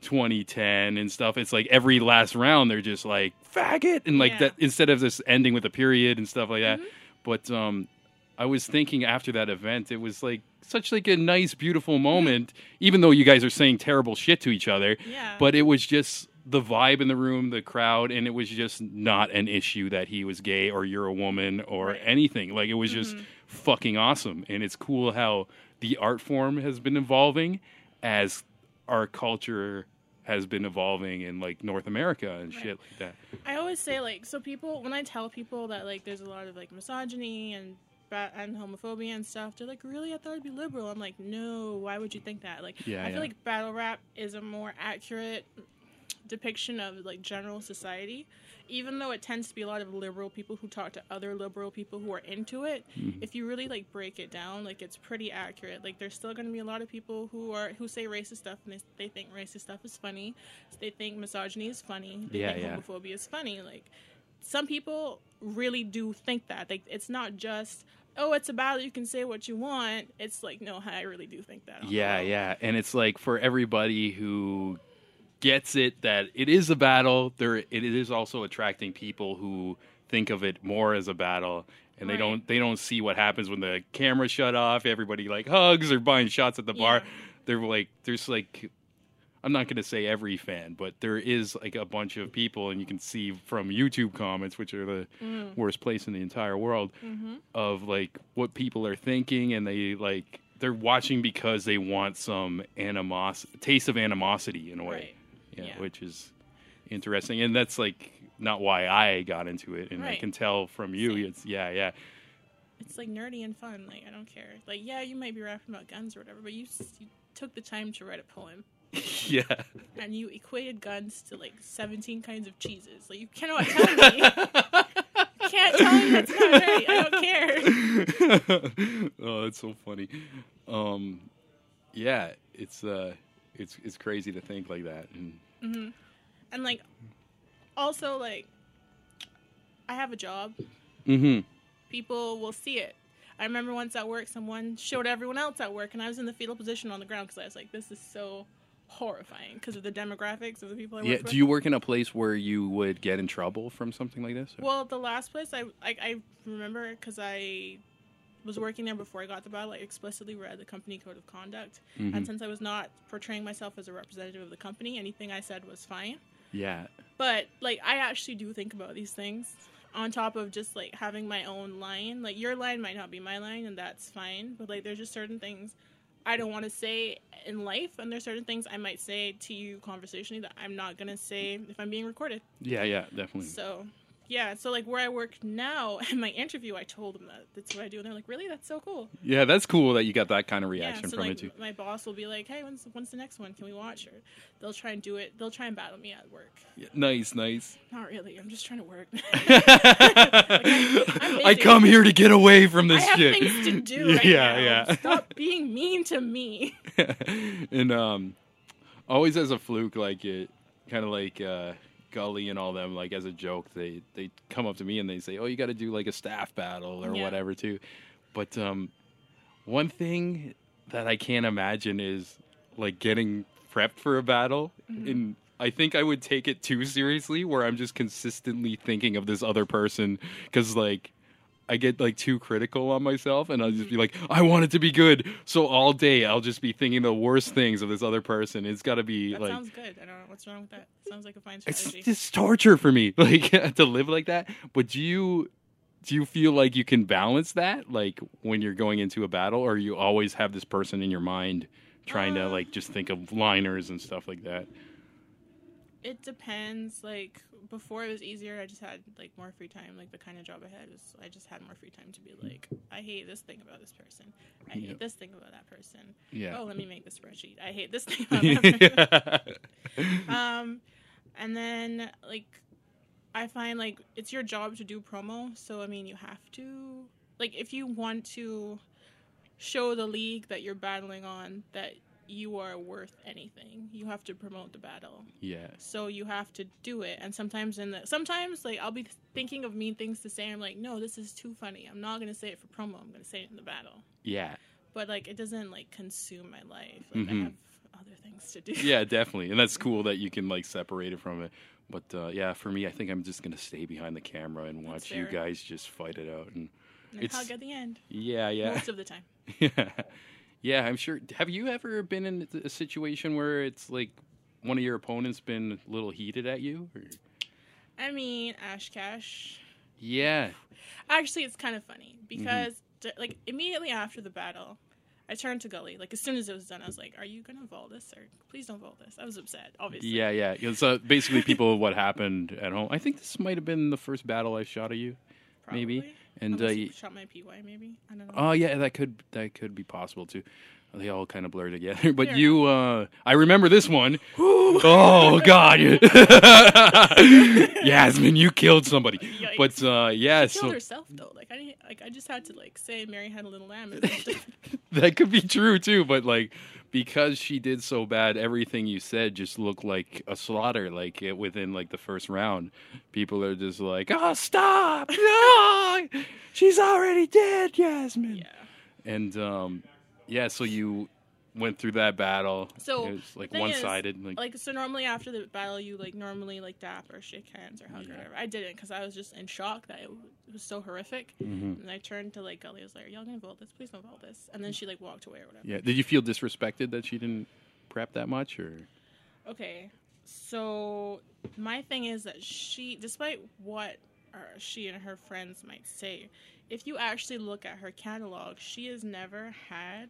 Speaker 1: 2010 and stuff. It's like every last round they're just like faggot and like
Speaker 3: Yeah.
Speaker 1: that instead of this ending with a period and stuff like that.
Speaker 3: Mm-hmm.
Speaker 1: But um, I was thinking after that event, it was like such like a nice, beautiful moment. Even though you guys are saying terrible shit to each other,
Speaker 3: Yeah.
Speaker 1: but it was just the vibe in the room, the crowd, and it was just not an issue that he was gay or you're a woman or
Speaker 3: Right.
Speaker 1: anything. Like it was just fucking awesome, and it's cool how the art form has been evolving as our culture has been evolving in like North America and shit like that.
Speaker 3: I always say like so people when I tell people that like there's a lot of like misogyny and and homophobia and stuff, they're like, "Really? I thought it'd be liberal." I'm like, "No, why would you think that?" Like,
Speaker 1: Yeah,
Speaker 3: I feel like battle rap is a more accurate depiction of like general society, even though it tends to be a lot of liberal people who talk to other liberal people who are into it.
Speaker 1: Mm-hmm.
Speaker 3: If you really like break it down, like it's pretty accurate. Like there's still going to be a lot of people who are who say racist stuff and they, they think racist stuff is funny. They think misogyny is funny. They
Speaker 1: Yeah,
Speaker 3: think
Speaker 1: yeah.
Speaker 3: homophobia is funny. Like some people really do think that. Like it's not just oh, it's a battle. You can say what you want. It's like no, I really do think that.
Speaker 1: Yeah, yeah. And it's like for everybody who gets it that it is a battle, there it is also attracting people who think of it more as a battle and they
Speaker 3: Right.
Speaker 1: don't they don't see what happens when the camera shut off, everybody like hugs or buying shots at the bar. They're like there's like I'm not going to say every fan, but there is like a bunch of people, and you can see from YouTube comments, which are the
Speaker 3: Mm.
Speaker 1: worst place in the entire world,
Speaker 3: Mm-hmm.
Speaker 1: of like what people are thinking, and they like they're watching because they want some animos taste of animosity in a way,
Speaker 3: Right.
Speaker 1: Yeah,
Speaker 3: Yeah.
Speaker 1: which is interesting, and that's like not why I got into it, and I can tell from you,
Speaker 3: Same.
Speaker 1: it's yeah, yeah,
Speaker 3: It's like nerdy and fun. Like I don't care. Like yeah, you might be rapping about guns or whatever, but you, you took the time to write a poem
Speaker 1: yeah.
Speaker 3: and you equated guns to like 17 kinds of cheeses. Like you cannot tell me. you can't tell me that's not right. I don't care.
Speaker 1: oh, that's so funny. Um, yeah, it's uh, it's it's crazy to think like that, and
Speaker 3: And like also like I have a job.
Speaker 1: mm-hmm.
Speaker 3: People will see it. I remember once at work, someone showed everyone else at work, and I was in the fetal position on the ground because I was like, "This is so horrifying" because of the demographics of the people I work
Speaker 1: Yeah.
Speaker 3: with.
Speaker 1: Do you work in a place where you would get in trouble from something like this? or-
Speaker 3: Well, the last place I I, I remember because I was working there before I got the battle. I explicitly read the company code of conduct,
Speaker 1: Mm-hmm.
Speaker 3: and since I was not portraying myself as a representative of the company, anything I said was fine.
Speaker 1: yeah.
Speaker 3: But like, I actually do think about these things on top of just like having my own line. Like, your line might not be my line, and that's fine. But like, there's just certain things. I don't want to say in life, and there's certain things I might say to you conversationally that I'm not gonna say if I'm being recorded.
Speaker 1: Yeah. Yeah. Definitely.
Speaker 3: So, yeah. So, like, where I work now, in my interview, I told them that that's what I do, and they're like, "Really? That's so cool."
Speaker 1: yeah, that's cool that you got that kind of reaction
Speaker 3: yeah. So,
Speaker 1: from
Speaker 3: like,
Speaker 1: it too.
Speaker 3: my boss will be like, "Hey, when's when's the next one? Can we watch?" Or they'll try and do it. They'll try and battle me at work.
Speaker 1: Yeah, nice, nice.
Speaker 3: Not really. I'm just trying to work.
Speaker 1: I
Speaker 3: busy.
Speaker 1: come here to get away from
Speaker 3: I
Speaker 1: this
Speaker 3: have
Speaker 1: shit.
Speaker 3: things to do. Right
Speaker 1: yeah, yeah.
Speaker 3: Stop being mean to me.
Speaker 1: and um, always as a fluke, like it, kind of like uh, Gully and all them, like as a joke, they they come up to me and they say, "Oh, you got to do like a staff battle or
Speaker 3: Yeah.
Speaker 1: whatever too." But um, one thing that I can't imagine is like getting prepped for a battle,
Speaker 3: Mm-hmm.
Speaker 1: and I think I would take it too seriously, where I'm just consistently thinking of this other person because like. I get like too critical on myself and I'll just be like, I want it to be good. So all day I'll just be thinking the worst things of this other person. It's got to be
Speaker 3: That
Speaker 1: like,
Speaker 3: sounds good. I don't know what's wrong with that. Sounds like a fine
Speaker 1: it's
Speaker 3: strategy.
Speaker 1: just torture for me, like to live like that. But do you, do you feel like you can balance that, like when you're going into a battle, or you always have this person in your mind trying to
Speaker 3: Uh,
Speaker 1: like just think of liners and stuff like that?
Speaker 3: It depends. Like before, it was easier. I just had like more free time. Like the kind of job I had was, I just had more free time to be like, I hate this thing about this person. I hate
Speaker 1: Yep.
Speaker 3: this thing about that person.
Speaker 1: Yeah.
Speaker 3: Oh, let me make the spreadsheet. I hate this thing about that person. um, and then like, I find like it's your job to do promo. So I mean, you have to like if you want to show the league that you're battling on that you are worth anything. You have to promote the battle.
Speaker 1: Yeah.
Speaker 3: So you have to do it. And sometimes in the sometimes like I'll be thinking of mean things to say. I'm like, no, this is too funny. I'm not gonna say it for promo. I'm gonna say it in the battle.
Speaker 1: Yeah.
Speaker 3: But like it doesn't like consume my life. Like I
Speaker 1: Mhm.
Speaker 3: have other things to do.
Speaker 1: Yeah, definitely. And that's cool that you can like separate it from it. But uh, yeah, for me, I think I'm just gonna stay behind the camera and watch you guys just fight it out. And
Speaker 3: And
Speaker 1: It's-
Speaker 3: hug at the end.
Speaker 1: yeah, yeah,
Speaker 3: Most of the time.
Speaker 1: yeah, yeah. I'm sure. Have you ever been in a situation where it's like one of your opponents been a little heated at you? Or?
Speaker 3: I mean, Ash Cash.
Speaker 1: Yeah.
Speaker 3: Actually, it's kind of funny
Speaker 1: Mm-hmm.
Speaker 3: because like immediately after the battle, I turned to Gully. Like as soon as it was done, I was like, "Are you gonna vault this or please don't vault this?" I was upset, obviously.
Speaker 1: Yeah, yeah. So basically, people, what happened at home. I think this might have been the first battle I shot at you. maybe. And uh,
Speaker 3: you shot my PY, maybe. I don't know.
Speaker 1: Oh yeah, that could that could be possible too. They all kind of blur together. But
Speaker 3: Fair
Speaker 1: you, uh, I remember this one. oh God, Yasmin, you killed somebody.
Speaker 3: Yikes.
Speaker 1: But uh, yeah,
Speaker 3: She killed
Speaker 1: so
Speaker 3: herself though. Like I, didn't- like I just had to like say Mary had a little lamb.
Speaker 1: that could be true too. But like, because she did so bad, everything you said just looked like a slaughter. Like it, within like the first round, people are just like, "Oh, stop! No, she's already dead, Yasmin."
Speaker 3: yeah.
Speaker 1: And um, yeah, so you went through that battle.
Speaker 3: So,
Speaker 1: it was like one sided. Like,
Speaker 3: Like so, normally after the battle, you like normally like dap or shake hands or hug or whatever. I didn't because I was just in shock that it, w- it was so horrific.
Speaker 1: Mhm.
Speaker 3: And I turned to like Gully. I was like, "Are y'all gonna vault this? Please don't vault this." And then she like walked away or whatever.
Speaker 1: yeah, did you feel disrespected that she didn't prep that much, or
Speaker 3: Okay, so my thing is that she, despite what uh, she and her friends might say, if you actually look at her catalog, she has never had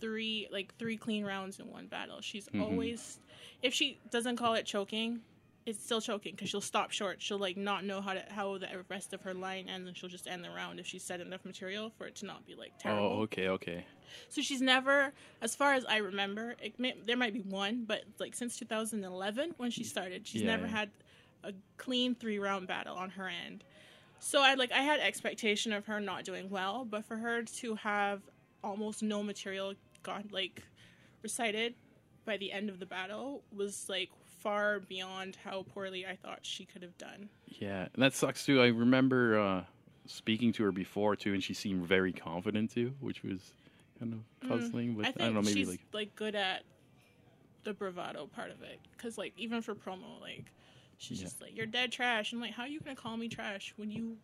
Speaker 3: three like three clean rounds in one battle. She's
Speaker 1: Mhm.
Speaker 3: always, if she doesn't call it choking, it's still choking because she'll stop short. She'll like not know how to how the rest of her line ends, and she'll just end the round if she's said enough material for it to not be like terrible.
Speaker 1: oh, okay, okay,
Speaker 3: So she's never, as far as I remember, it may, there might be one, but like since 2011 when she started, she's
Speaker 1: Yeah,
Speaker 3: never had a clean three round battle on her end. So I like I had expectation of her not doing well, but for her to have almost no material got like recited by the end of the battle was like far beyond how poorly I thought she could have done.
Speaker 1: yeah, and that sucks too. I remember uh, speaking to her before too, and she seemed very confident too, which was kind of puzzling. But
Speaker 3: Mm, I
Speaker 1: I,
Speaker 3: think
Speaker 1: don't know, maybe
Speaker 3: she's
Speaker 1: like
Speaker 3: like good at the bravado part of it because like even for promo like she's
Speaker 1: Yeah.
Speaker 3: just like you're dead trash and like how are you gonna call me trash when you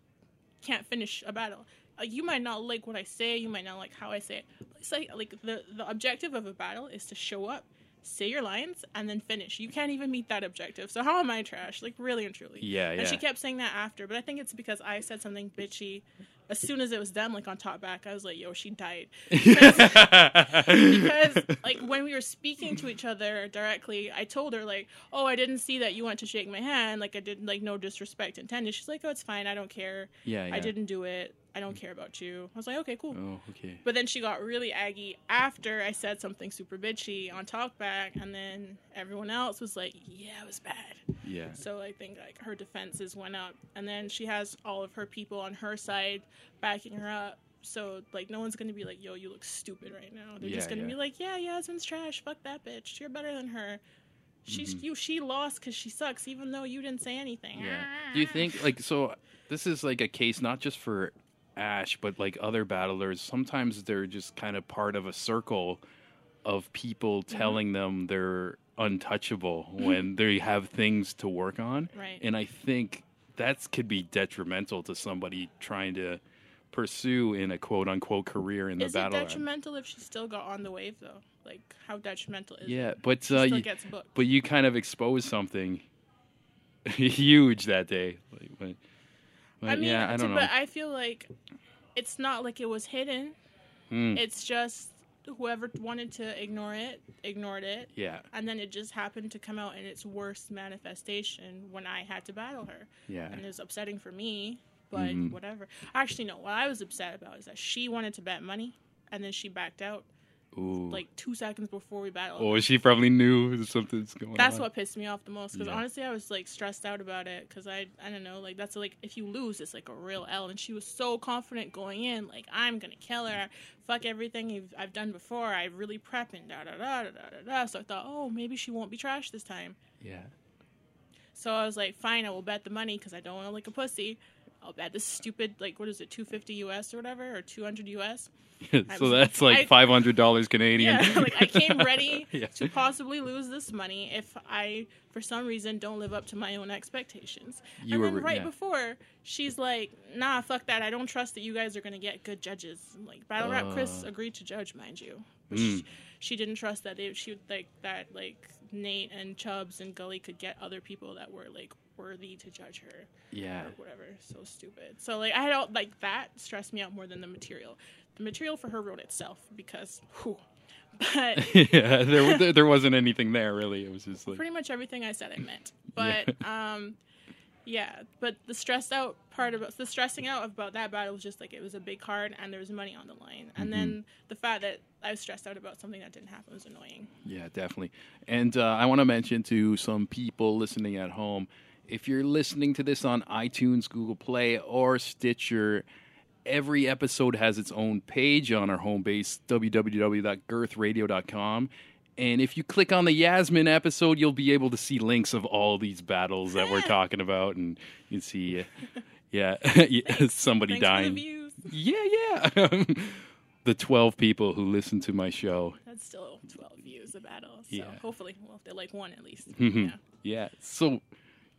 Speaker 3: can't finish a battle like you might not like what i say you might not like how i say it it's like the the objective of a battle is to show up say your lines and then finish you can't even meet that objective so how am i trash like really and truly
Speaker 1: yeah, yeah.
Speaker 3: and she kept saying that after, but I think it's because I said something bitchy. As soon as it was done, like on talkback, I was like, "Yo, she died." because like when we were speaking to each other directly, I told her like, "Oh, I didn't see that you went to shake my hand. Like I didn't like no disrespect intended." She's like, "Oh, it's fine. I don't care.
Speaker 1: yeah, yeah.
Speaker 3: I didn't do it. I don't care about you." I was like, "Okay, cool."
Speaker 1: Oh, okay.
Speaker 3: But then she got really aggy after I said something super bitchy on talkback, and then everyone else was like, "Yeah, it was bad."
Speaker 1: Yeah.
Speaker 3: So I think like her defenses went up, and then she has all of her people on her side backing her up. So like no one's gonna be like, "Yo, you look stupid right now." They're just gonna
Speaker 1: yeah.
Speaker 3: be like, "Yeah, Yasmin's trash. Fuck that bitch. You're better than her. She's
Speaker 1: Mm-hmm.
Speaker 3: you. She lost because she sucks, even though you didn't say anything."
Speaker 1: Yeah. Do you think like so? This is like a case not just for Ash, but like other battlers. Sometimes they're just kind of part of a circle of people
Speaker 3: Mm-hmm.
Speaker 1: telling them they're untouchable when they have things to work on.
Speaker 3: Right.
Speaker 1: And I think that could be detrimental to somebody trying to pursue in a quote unquote career in the
Speaker 3: Is it
Speaker 1: battle. arena.
Speaker 3: detrimental if she still got on the wave though? Like how detrimental is
Speaker 1: Yeah,
Speaker 3: it?
Speaker 1: but
Speaker 3: She
Speaker 1: uh,
Speaker 3: still
Speaker 1: you,
Speaker 3: gets booked.
Speaker 1: but you kind of exposed something huge that day. Like, but, but
Speaker 3: I mean,
Speaker 1: yeah, I don't know.
Speaker 3: but I feel like it's not like it was hidden.
Speaker 1: Hmm.
Speaker 3: It's just whoever wanted to ignore it ignored it,
Speaker 1: yeah,
Speaker 3: and then it just happened to come out in its worst manifestation when I had to battle her,
Speaker 1: yeah,
Speaker 3: and it was upsetting for me. But
Speaker 1: Mhm.
Speaker 3: whatever. Actually, no. What I was upset about is that she wanted to bet money, and then she backed out.
Speaker 1: Ooh.
Speaker 3: like two seconds before we battled.
Speaker 1: oh, she probably knew something's going
Speaker 3: That's
Speaker 1: on.
Speaker 3: That's what pissed me off the most because
Speaker 1: Yeah.
Speaker 3: honestly, I was like stressed out about it because I I don't know like that's like if you lose, it's like a real L. And she was so confident going in, like I'm gonna kill her, fuck everything you've, I've done before. I really prepping, da da da da da da da. So I thought, oh, maybe she won't be trash this time.
Speaker 1: Yeah.
Speaker 3: So I was like, fine, I will bet the money because I don't want to look a pussy. I'll this stupid like what is it, two fifty US or whatever, or two hundred US.
Speaker 1: so that's like five hundred dollars Canadian.
Speaker 3: Yeah, like I came ready
Speaker 1: Yeah.
Speaker 3: to possibly lose this money if I, for some reason, don't live up to my own expectations.
Speaker 1: You
Speaker 3: and
Speaker 1: were
Speaker 3: then right
Speaker 1: yeah.
Speaker 3: before, she's like, "Nah, fuck that. I don't trust that you guys are gonna get good judges." Like Battle Rap Chris
Speaker 1: Uh.
Speaker 3: agreed to judge, mind you.
Speaker 1: Mm.
Speaker 3: She didn't trust that they, she would like that like Nate and Chubbs and Gully could get other people that were like worthy to judge her
Speaker 1: yeah.
Speaker 3: or whatever. So stupid. So like I had all like that stressed me out more than the material. The material for her wrote itself because, whew. but
Speaker 1: yeah. There, there there wasn't anything there really. It was just like
Speaker 3: pretty much everything I said I meant. But um, yeah. But the stressed out part about the stressing out about that battle was just like it was a big card and there was money on the line, and then the fact that I was stressed out about something that didn't happen was annoying.
Speaker 1: Yeah, definitely. And uh, I want to mention to some people listening at home if you're listening to this on iTunes, Google Play, or Stitcher, every episode has its own page on our home base, www.girthradio.com. And if you click on the Yasmin episode, you'll be able to see links of all these battles that we're talking about. And you can see, uh, yeah, somebody
Speaker 3: Thanks
Speaker 1: dying. Yeah, yeah. the 12 people who listen to my show.
Speaker 3: That's still twelve views of battle. So
Speaker 1: Yeah.
Speaker 3: hopefully, well, if they like one at least.
Speaker 1: Mhm.
Speaker 3: Yeah.
Speaker 1: Yeah. So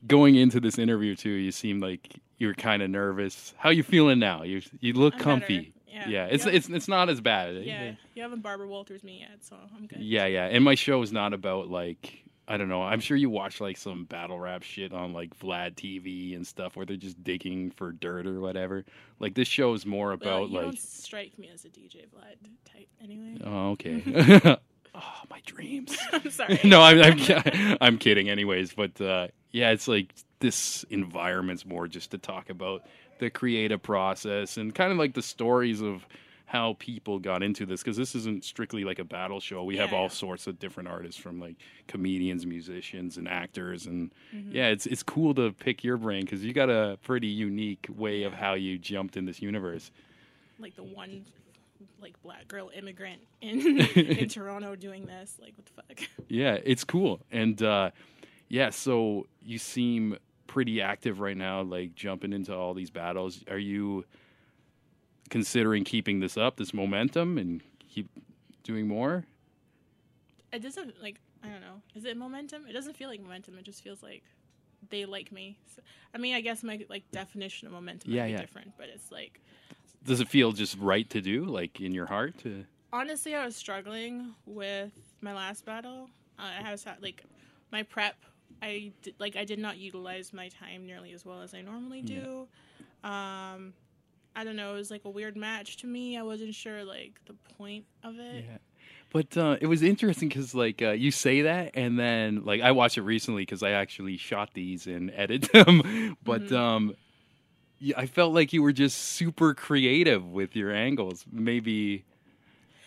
Speaker 1: going into this interview too, you seem like you were kind of nervous. How you feeling now? You you look
Speaker 3: I'm
Speaker 1: comfy.
Speaker 3: better. Yeah.
Speaker 1: it's it's it's not as bad.
Speaker 3: Yeah, you haven't Barbara Walters me yet, so I'm good.
Speaker 1: Yeah, yeah. And my show is not about like I don't know. I'm sure you watch like some battle rap shit on like Vlad TV and stuff where they're just digging for dirt or whatever. Like this show is more
Speaker 3: Well,
Speaker 1: about
Speaker 3: you
Speaker 1: like
Speaker 3: don't strike me as a DJ Vlad type anyway.
Speaker 1: Oh, okay. oh, my dreams.
Speaker 3: I'm sorry.
Speaker 1: no, I'm, I'm I'm kidding. Anyways, but uh, yeah, it's like this environment's more just to talk about the creative process and kind of like the stories of how people got into this because this isn't strictly like a battle show. We have all
Speaker 3: yeah.
Speaker 1: sorts of different artists from like comedians, musicians, and actors, and
Speaker 3: Mm-hmm.
Speaker 1: yeah, it's it's cool to pick your brain because you got a pretty unique way of how you jumped in this universe.
Speaker 3: Like the one like black girl immigrant in in Toronto doing this. Like what the fuck?
Speaker 1: Yeah, it's cool. And uh yeah, so you seem pretty active right now, like jumping into all these battles. Are you considering keeping this up, this momentum and keep doing more?
Speaker 3: It doesn't like I don't know. Is it momentum? It doesn't feel like momentum. It just feels like they like me. So, I mean, I guess my like definition of momentum
Speaker 1: Yeah,
Speaker 3: might be
Speaker 1: yeah.
Speaker 3: different, but it's like
Speaker 1: Does it feel just right to do, like in your heart to
Speaker 3: honestly, I was struggling with my last battle. Uh, I was had like my prep. I did, like I did not utilize my time nearly as well as I normally do. Um, I don't know. It was like a weird match to me. I wasn't sure like the point of it.
Speaker 1: Yeah. But uh, it was interesting because, like, uh, you say that, and then, like, I watched it recently because I actually shot these and edited them. but
Speaker 3: Mm-hmm.
Speaker 1: um, yeah, I felt like you were just super creative with your angles. Maybe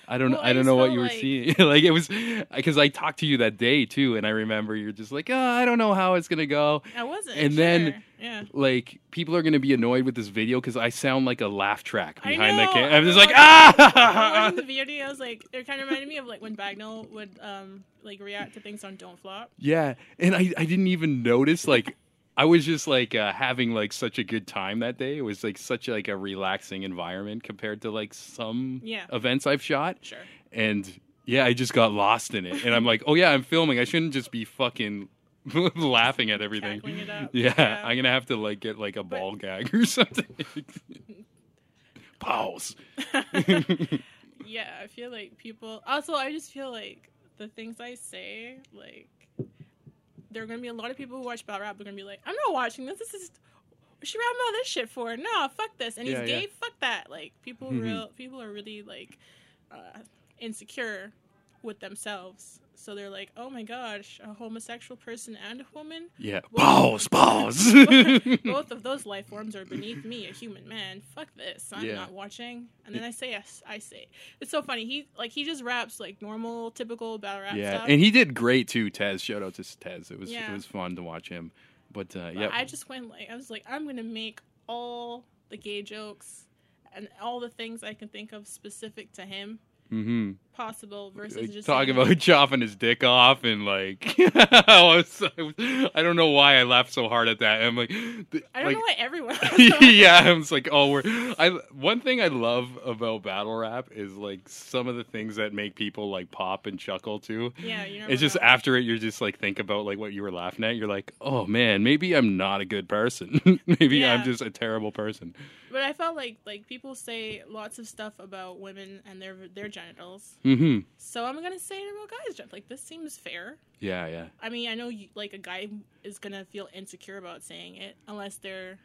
Speaker 1: I don't.
Speaker 3: Well,
Speaker 1: I
Speaker 3: I
Speaker 1: don't
Speaker 3: just
Speaker 1: know what you were
Speaker 3: like-
Speaker 1: seeing. like it was because I talked to you that day too, and I remember you're just like, oh, I don't know how it's gonna go.
Speaker 3: I wasn't.
Speaker 1: And then-
Speaker 3: yeah.
Speaker 1: Like people are gonna be annoyed with this video because I sound like a laugh track behind the camera. I'm just like
Speaker 3: I
Speaker 1: ah.
Speaker 3: the video. I was like, it kind of reminded me of like when Bagnall would um like react to things on Don't Flop.
Speaker 1: Yeah, and I, I didn't even notice. Like, I was just like uh, having like such a good time that day. It was like such like a relaxing environment compared to like some
Speaker 3: Yeah.
Speaker 1: events I've shot.
Speaker 3: Sure.
Speaker 1: And yeah, I just got lost in it. And I'm like, oh yeah, I'm filming. I shouldn't just be fucking laughing at everything. Yeah,
Speaker 3: Yeah.
Speaker 1: I'm gonna have to like get like a ball gag or something. Pause.
Speaker 3: Yeah, I feel like people. Also, I just feel like the things I say, like, there are gonna be a lot of people who watch battle rap. Are gonna be like, I'm not watching this. This is. She rapping all this shit for? No, fuck this. And he's
Speaker 1: yeah.
Speaker 3: gay. Fuck that. Like people,
Speaker 1: Mhm.
Speaker 3: real people are really like uh, insecure with themselves. So they're like, oh my gosh, a homosexual person and a woman.
Speaker 1: Yeah. Pause. Pause.
Speaker 3: Both of those life forms are beneath me, a human man. Fuck this. I'm
Speaker 1: Yeah.
Speaker 3: not watching. And then I say yes. I say it's so funny. He like he just raps like normal, typical battle rap
Speaker 1: yeah,
Speaker 3: stuff.
Speaker 1: and he did great too. Tez, shout out to Tez. It was
Speaker 3: Yeah.
Speaker 1: it was fun to watch him. But uh, yeah,
Speaker 3: I just went like I was like I'm gonna make all the gay jokes and all the things I can think of specific to him
Speaker 1: mm-hmm.
Speaker 3: Possible versus
Speaker 1: Like,
Speaker 3: just
Speaker 1: talk
Speaker 3: saying,
Speaker 1: about chopping his dick off and like I, was, I, don't know why I laughed so hard at that. I'm like,
Speaker 3: I don't
Speaker 1: like
Speaker 3: know why everyone.
Speaker 1: yeah, I was like, oh, we're. I one thing I love about battle rap is like some of the things that make people like pop and chuckle too.
Speaker 3: yeah, you never
Speaker 1: It's just
Speaker 3: know.
Speaker 1: after it, you're just like think about like what you were laughing at. You're like, oh man, maybe I'm not a good person. maybe I'm just a terrible person.
Speaker 3: But I felt like like people say lots of stuff about women and their their genitals.
Speaker 1: Mm-hmm.
Speaker 3: So I'm gonna say it about guys' genitals. Like this seems fair.
Speaker 1: Yeah, yeah,
Speaker 3: I mean, I know you, like a guy is gonna feel insecure about saying it unless they're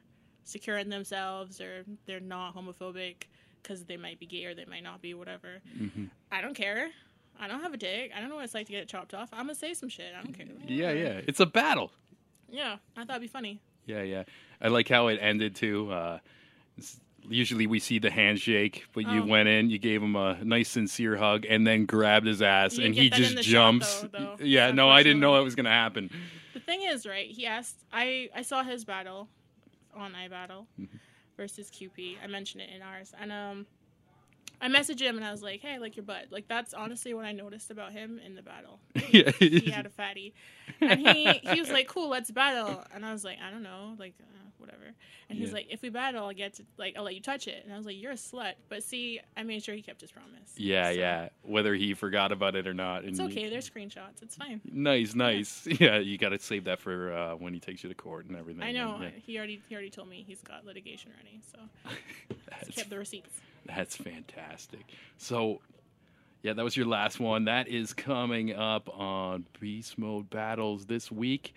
Speaker 3: secure in themselves or they're not homophobic because they might be gay or they might not be whatever.
Speaker 1: Mhm.
Speaker 3: I don't care. I don't have a dick. I don't know what it's like to get it chopped off. I'm gonna say some shit. I don't care.
Speaker 1: yeah, yeah. It's a battle.
Speaker 3: Yeah, I thought it'd be funny.
Speaker 1: Yeah, yeah. I like how it ended too. Uh, usually we see the handshake, but you
Speaker 3: Oh.
Speaker 1: went in, you gave him a nice, sincere hug, and then grabbed his ass,
Speaker 3: You
Speaker 1: and he
Speaker 3: get that in
Speaker 1: just jumps.
Speaker 3: though, though,
Speaker 1: yeah, no, I didn't know that was gonna happen.
Speaker 3: The thing is, right? He asked. I I saw his battle on iBattle
Speaker 1: Mm-hmm.
Speaker 3: versus QP. I mentioned it in ours, and um, I messaged him and I was like, "Hey, I like your butt." Like that's honestly what I noticed about him in the battle.
Speaker 1: yeah,
Speaker 3: He had a fatty, and he he was like, "Cool, let's battle." And I was like, "I don't know, like uh, whatever." And he's
Speaker 1: Yeah.
Speaker 3: like, "If we battle, I'll get to like I'll let you touch it." And I was like, "You're a slut." But see, I made sure he kept his promise.
Speaker 1: yeah,
Speaker 3: So,
Speaker 1: yeah. Whether he forgot about it or not,
Speaker 3: It's
Speaker 1: and you-
Speaker 3: okay. There's screenshots. It's fine.
Speaker 1: Nice, nice. Yeah, you got to save that for uh, when he takes you to court and everything.
Speaker 3: I know.
Speaker 1: Yeah,
Speaker 3: He already he already told me he's got litigation ready, so he kept the receipts.
Speaker 1: that's fantastic. So, yeah, that was your last one. That is coming up on Beast Mode Battles this week.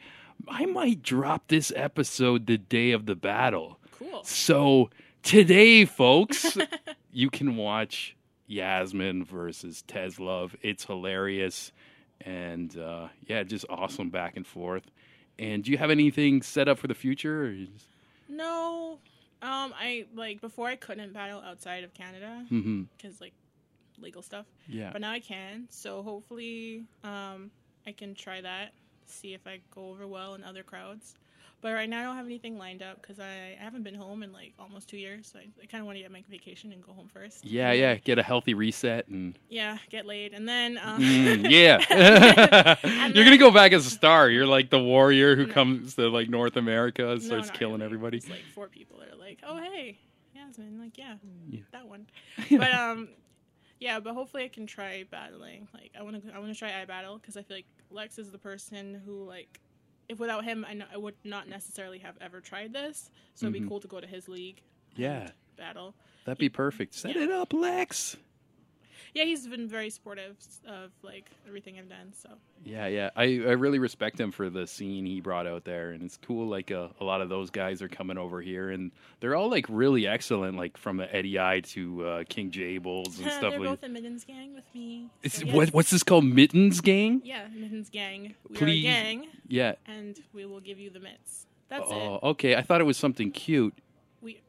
Speaker 1: I might drop this episode the day of the battle.
Speaker 3: Cool.
Speaker 1: So today, folks, you can watch Yasmin versus Tez Love. It's hilarious, and uh, yeah, just awesome back and forth. And do you have anything set up for the future? Or just...
Speaker 3: No, um, I like before I couldn't battle outside of Canada because like legal stuff,
Speaker 1: Yeah,
Speaker 3: but now I can. So hopefully, um, I can try that. See if I go over well in other crowds. But right now I don't have anything lined up because I, I haven't been home in like almost two years. So I, I kind of want to get my vacation and go home first.
Speaker 1: yeah, yeah. Get a healthy reset and
Speaker 3: Yeah, get laid and then um,
Speaker 1: Mm, yeah.
Speaker 3: And
Speaker 1: You're gonna go back as a star. You're like the warrior who
Speaker 3: No.
Speaker 1: comes to like North America and
Speaker 3: No,
Speaker 1: starts
Speaker 3: not
Speaker 1: killing
Speaker 3: really.
Speaker 1: everybody.
Speaker 3: It's like four people that are like, "Oh hey, Yasmin," like yeah,
Speaker 1: Yeah.
Speaker 3: that one. But um, yeah, but hopefully I can try battling. Like I want to, I want to try I battle because I feel like Lex is the person who like, if without him, I would not necessarily have ever tried this. So it'd
Speaker 1: Mhm.
Speaker 3: be cool to go to his league. and
Speaker 1: Yeah.
Speaker 3: battle.
Speaker 1: That'd be perfect. Set
Speaker 3: Yeah.
Speaker 1: it up, Lex.
Speaker 3: Yeah, he's been very supportive of like everything I've done. So
Speaker 1: Yeah, yeah. I, I really respect him for the scene he brought out there, and it's cool. Like uh, a lot of those guys are coming over here, and they're all like really excellent. Like from the Eddie I to uh, King Jables and stuff
Speaker 3: they're
Speaker 1: like.
Speaker 3: both in Mittens Gang with me.
Speaker 1: It's,
Speaker 3: So,
Speaker 1: what, what's this called? Mittens Gang?
Speaker 3: Yeah, Mittens Gang. We
Speaker 1: Please.
Speaker 3: are a gang,
Speaker 1: Yeah.
Speaker 3: and we will give you the mitts. That's it.
Speaker 1: Oh,
Speaker 3: it.
Speaker 1: okay. I thought it was something cute.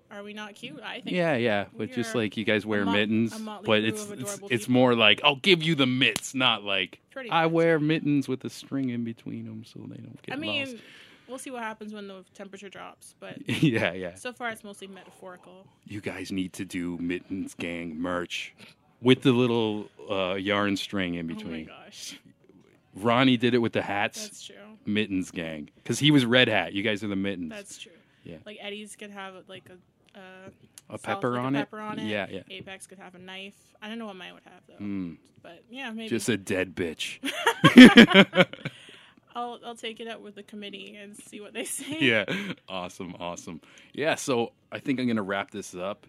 Speaker 3: Are we not cute? I think.
Speaker 1: Yeah, yeah. But just like you guys wear
Speaker 3: mot-
Speaker 1: mittens,
Speaker 3: a
Speaker 1: but it's it's, it's more like I'll give you the mitts, not like
Speaker 3: Pretty
Speaker 1: I
Speaker 3: much.
Speaker 1: wear mittens with a string in between them so they don't get
Speaker 3: I mean,
Speaker 1: lost.
Speaker 3: we'll see what happens when the temperature drops, but
Speaker 1: yeah, yeah.
Speaker 3: so far it's mostly metaphorical.
Speaker 1: You guys need to do mittens gang merch with the little uh, yarn string in
Speaker 3: Oh my
Speaker 1: between.
Speaker 3: gosh,
Speaker 1: Ronnie did it with the hats.
Speaker 3: that's true.
Speaker 1: mittens gang because he was red hat. You guys are the mittens.
Speaker 3: That's true.
Speaker 1: Yeah.
Speaker 3: Like Eddie's could have like a. Uh,
Speaker 1: a
Speaker 3: salt-
Speaker 1: pepper
Speaker 3: like
Speaker 1: on
Speaker 3: a
Speaker 1: it.
Speaker 3: on it.
Speaker 1: Yeah, yeah.
Speaker 3: Apex could have a knife. I don't know what mine would have though,
Speaker 1: Mm,
Speaker 3: but yeah, maybe.
Speaker 1: just a dead bitch.
Speaker 3: I'll I'll take it up with the committee and see what they say.
Speaker 1: yeah, awesome, awesome. Yeah, so I think I'm gonna wrap this up.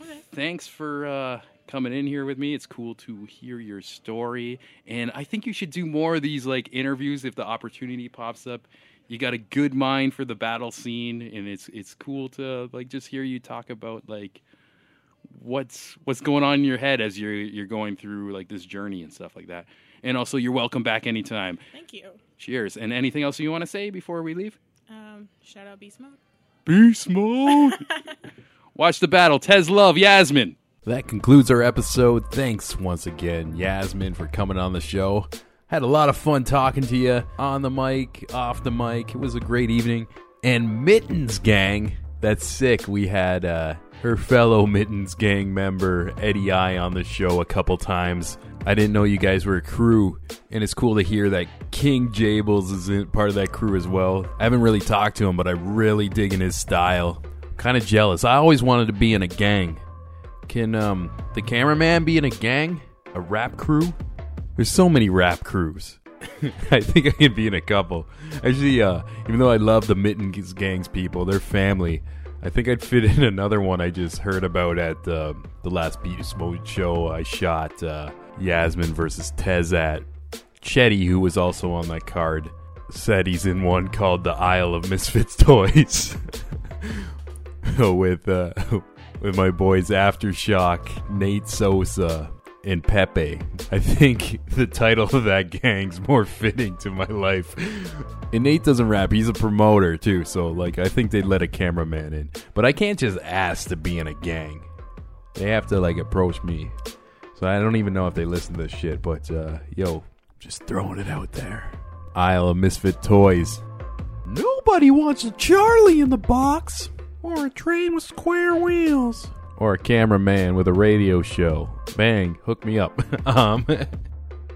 Speaker 3: Okay.
Speaker 1: Thanks for uh, coming in here with me. It's cool to hear your story, and I think you should do more of these like interviews if the opportunity pops up. You got a good mind for the battle scene, and it's it's cool to like just hear you talk about like what's what's going on in your head as you're you're going through like this journey and stuff like that.
Speaker 5: And also, you're welcome back anytime.
Speaker 3: Thank you.
Speaker 5: Cheers. And anything else you want to say before we leave?
Speaker 3: Um, shout out Beast Mode.
Speaker 5: Beast mode. Watch the battle. Tez Love, Yasmin.
Speaker 1: That concludes our episode. Thanks once again, Yasmin, for coming on the show. Had a lot of fun talking to you on the mic, off the mic. It was a great evening. And Mittens Gang, that's sick. We had uh, her fellow Mittens Gang member, Eddie I, on the show a couple times. I didn't know you guys were a crew, and it's cool to hear that King Jables is in, part of that crew as well. I haven't really talked to him, but I'm really digging his style. Kind of jealous. I always wanted to be in a gang. Can um the cameraman be in a gang? A rap crew? There's so many rap crews. I think I could be in a couple. Actually, uh, even though I love the Mittens Gangs people, their family, I think I'd fit in another one I just heard about at uh, the last Beast Mode show I shot uh, Yasmin versus Tez at. Chetty, who was also on that card, said he's in one called the Isle of Misfits Toys. with uh, with my boys Aftershock, Nate Sosa, and Pepe. I think the title of that gang's more fitting to my life. And Nate doesn't rap; he's a promoter too. So, like, I think they'd let a cameraman in, but I can't just ask to be in a gang. They have to like approach me. So I don't even know if they listen to this shit. But uh, yo, just throwing it out there. Isle of Misfit Toys. Nobody wants a Charlie in the box, or a train with square wheels, or a cameraman with a radio show. Bang, hook me up. um,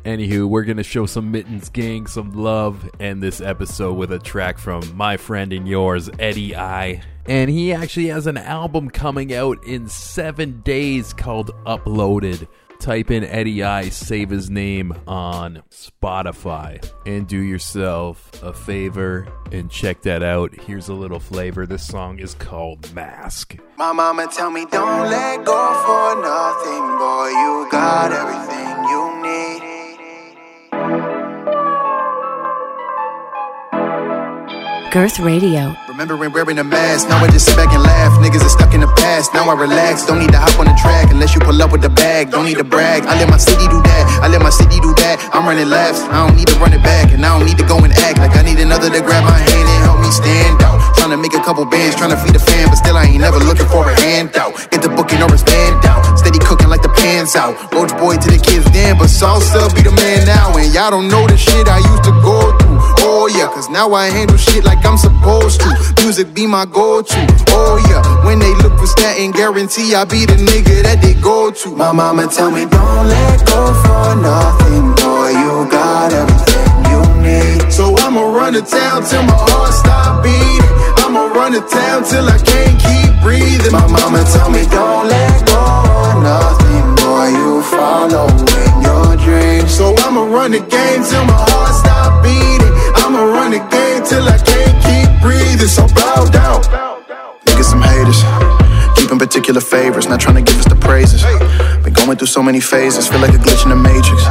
Speaker 1: anywho, we're gonna show some Mittens Gang some love, and this episode with a track from my friend and yours, Eddie I. And he actually has an album coming out in seven days called Uploaded. Type in Eddie I, save his name on Spotify, and do yourself a favor and check that out. Here's a little flavor. This song is called Mask.
Speaker 6: My mama tell me don't let go for nothing, boy. You got everything you need.
Speaker 2: Girth Radio.
Speaker 6: Remembering wearing a mask, now I just sit back and laugh. Niggas are stuck in the past, now I relax. Don't need to hop on the track unless you pull up with the bag. Don't need to brag, I let my city do that. I let my city do that. I'm running laps, I don't need to run it back. And I don't need to go and act like I need another to grab my hand and me stand out. Trying to make a couple bands, trying to feed a fan, but still I ain't never looking for a handout. Get the booking or it's band out. Steady cooking like the pans out. Roach boy to the kids then, but salsa be the man now. And y'all don't know the shit I used to go through. Oh yeah, cause now I handle shit like I'm supposed to. Music be my go-to. Oh yeah, when they look for statin, guarantee I be the nigga that they go to. My mama tell me don't let go for nothing, boy. You got everything you need. So I'ma run to town till my heart stop beating. I'ma run to town till I can't keep breathing. My mama tell me don't let go of nothing, boy. You follow in your dreams. So I'ma run the game till my heart stop beating. I'ma run the game till I can't keep breathing. So bow down. Niggas some haters. Keeping particular favors, not trying to give us the praises. Been going through so many phases, feel like a glitch in the matrix.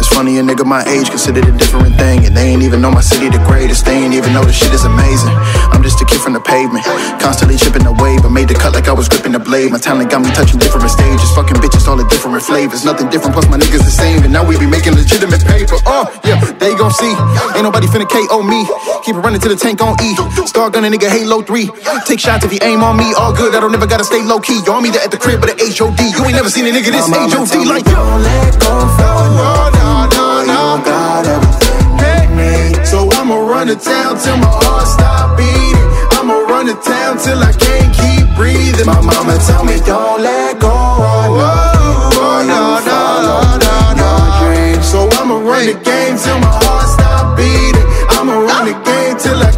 Speaker 6: It's funny a nigga my age considered a different thing, and they ain't even know my city the greatest. They ain't even know the shit is amazing. I'm just a kid from the pavement, constantly chipping away, but made the cut like I was gripping the blade. My talent got me touching different stages, fucking bitches all the different flavors, nothing different. Plus my niggas the same, and now we be making legitimate paper. Oh yeah, they gon' see. Ain't nobody finna KO me. Keep it running till the tank on E. Start gunning nigga Halo 3. Take shots if you aim on me. All good, I don't never gotta stay low key. Yo, I'm either at the crib or the HOD. You ain't never seen a nigga this age OD like. Don't let go no, no, no, got everything. So I'ma run to town till my heart stop beating. I'ma run to town till I can't keep breathing. My mama tell me don't let go. Oh, no, no, no, no, no. So I'ma run the game till my heart stop beating. I'ma run the game till I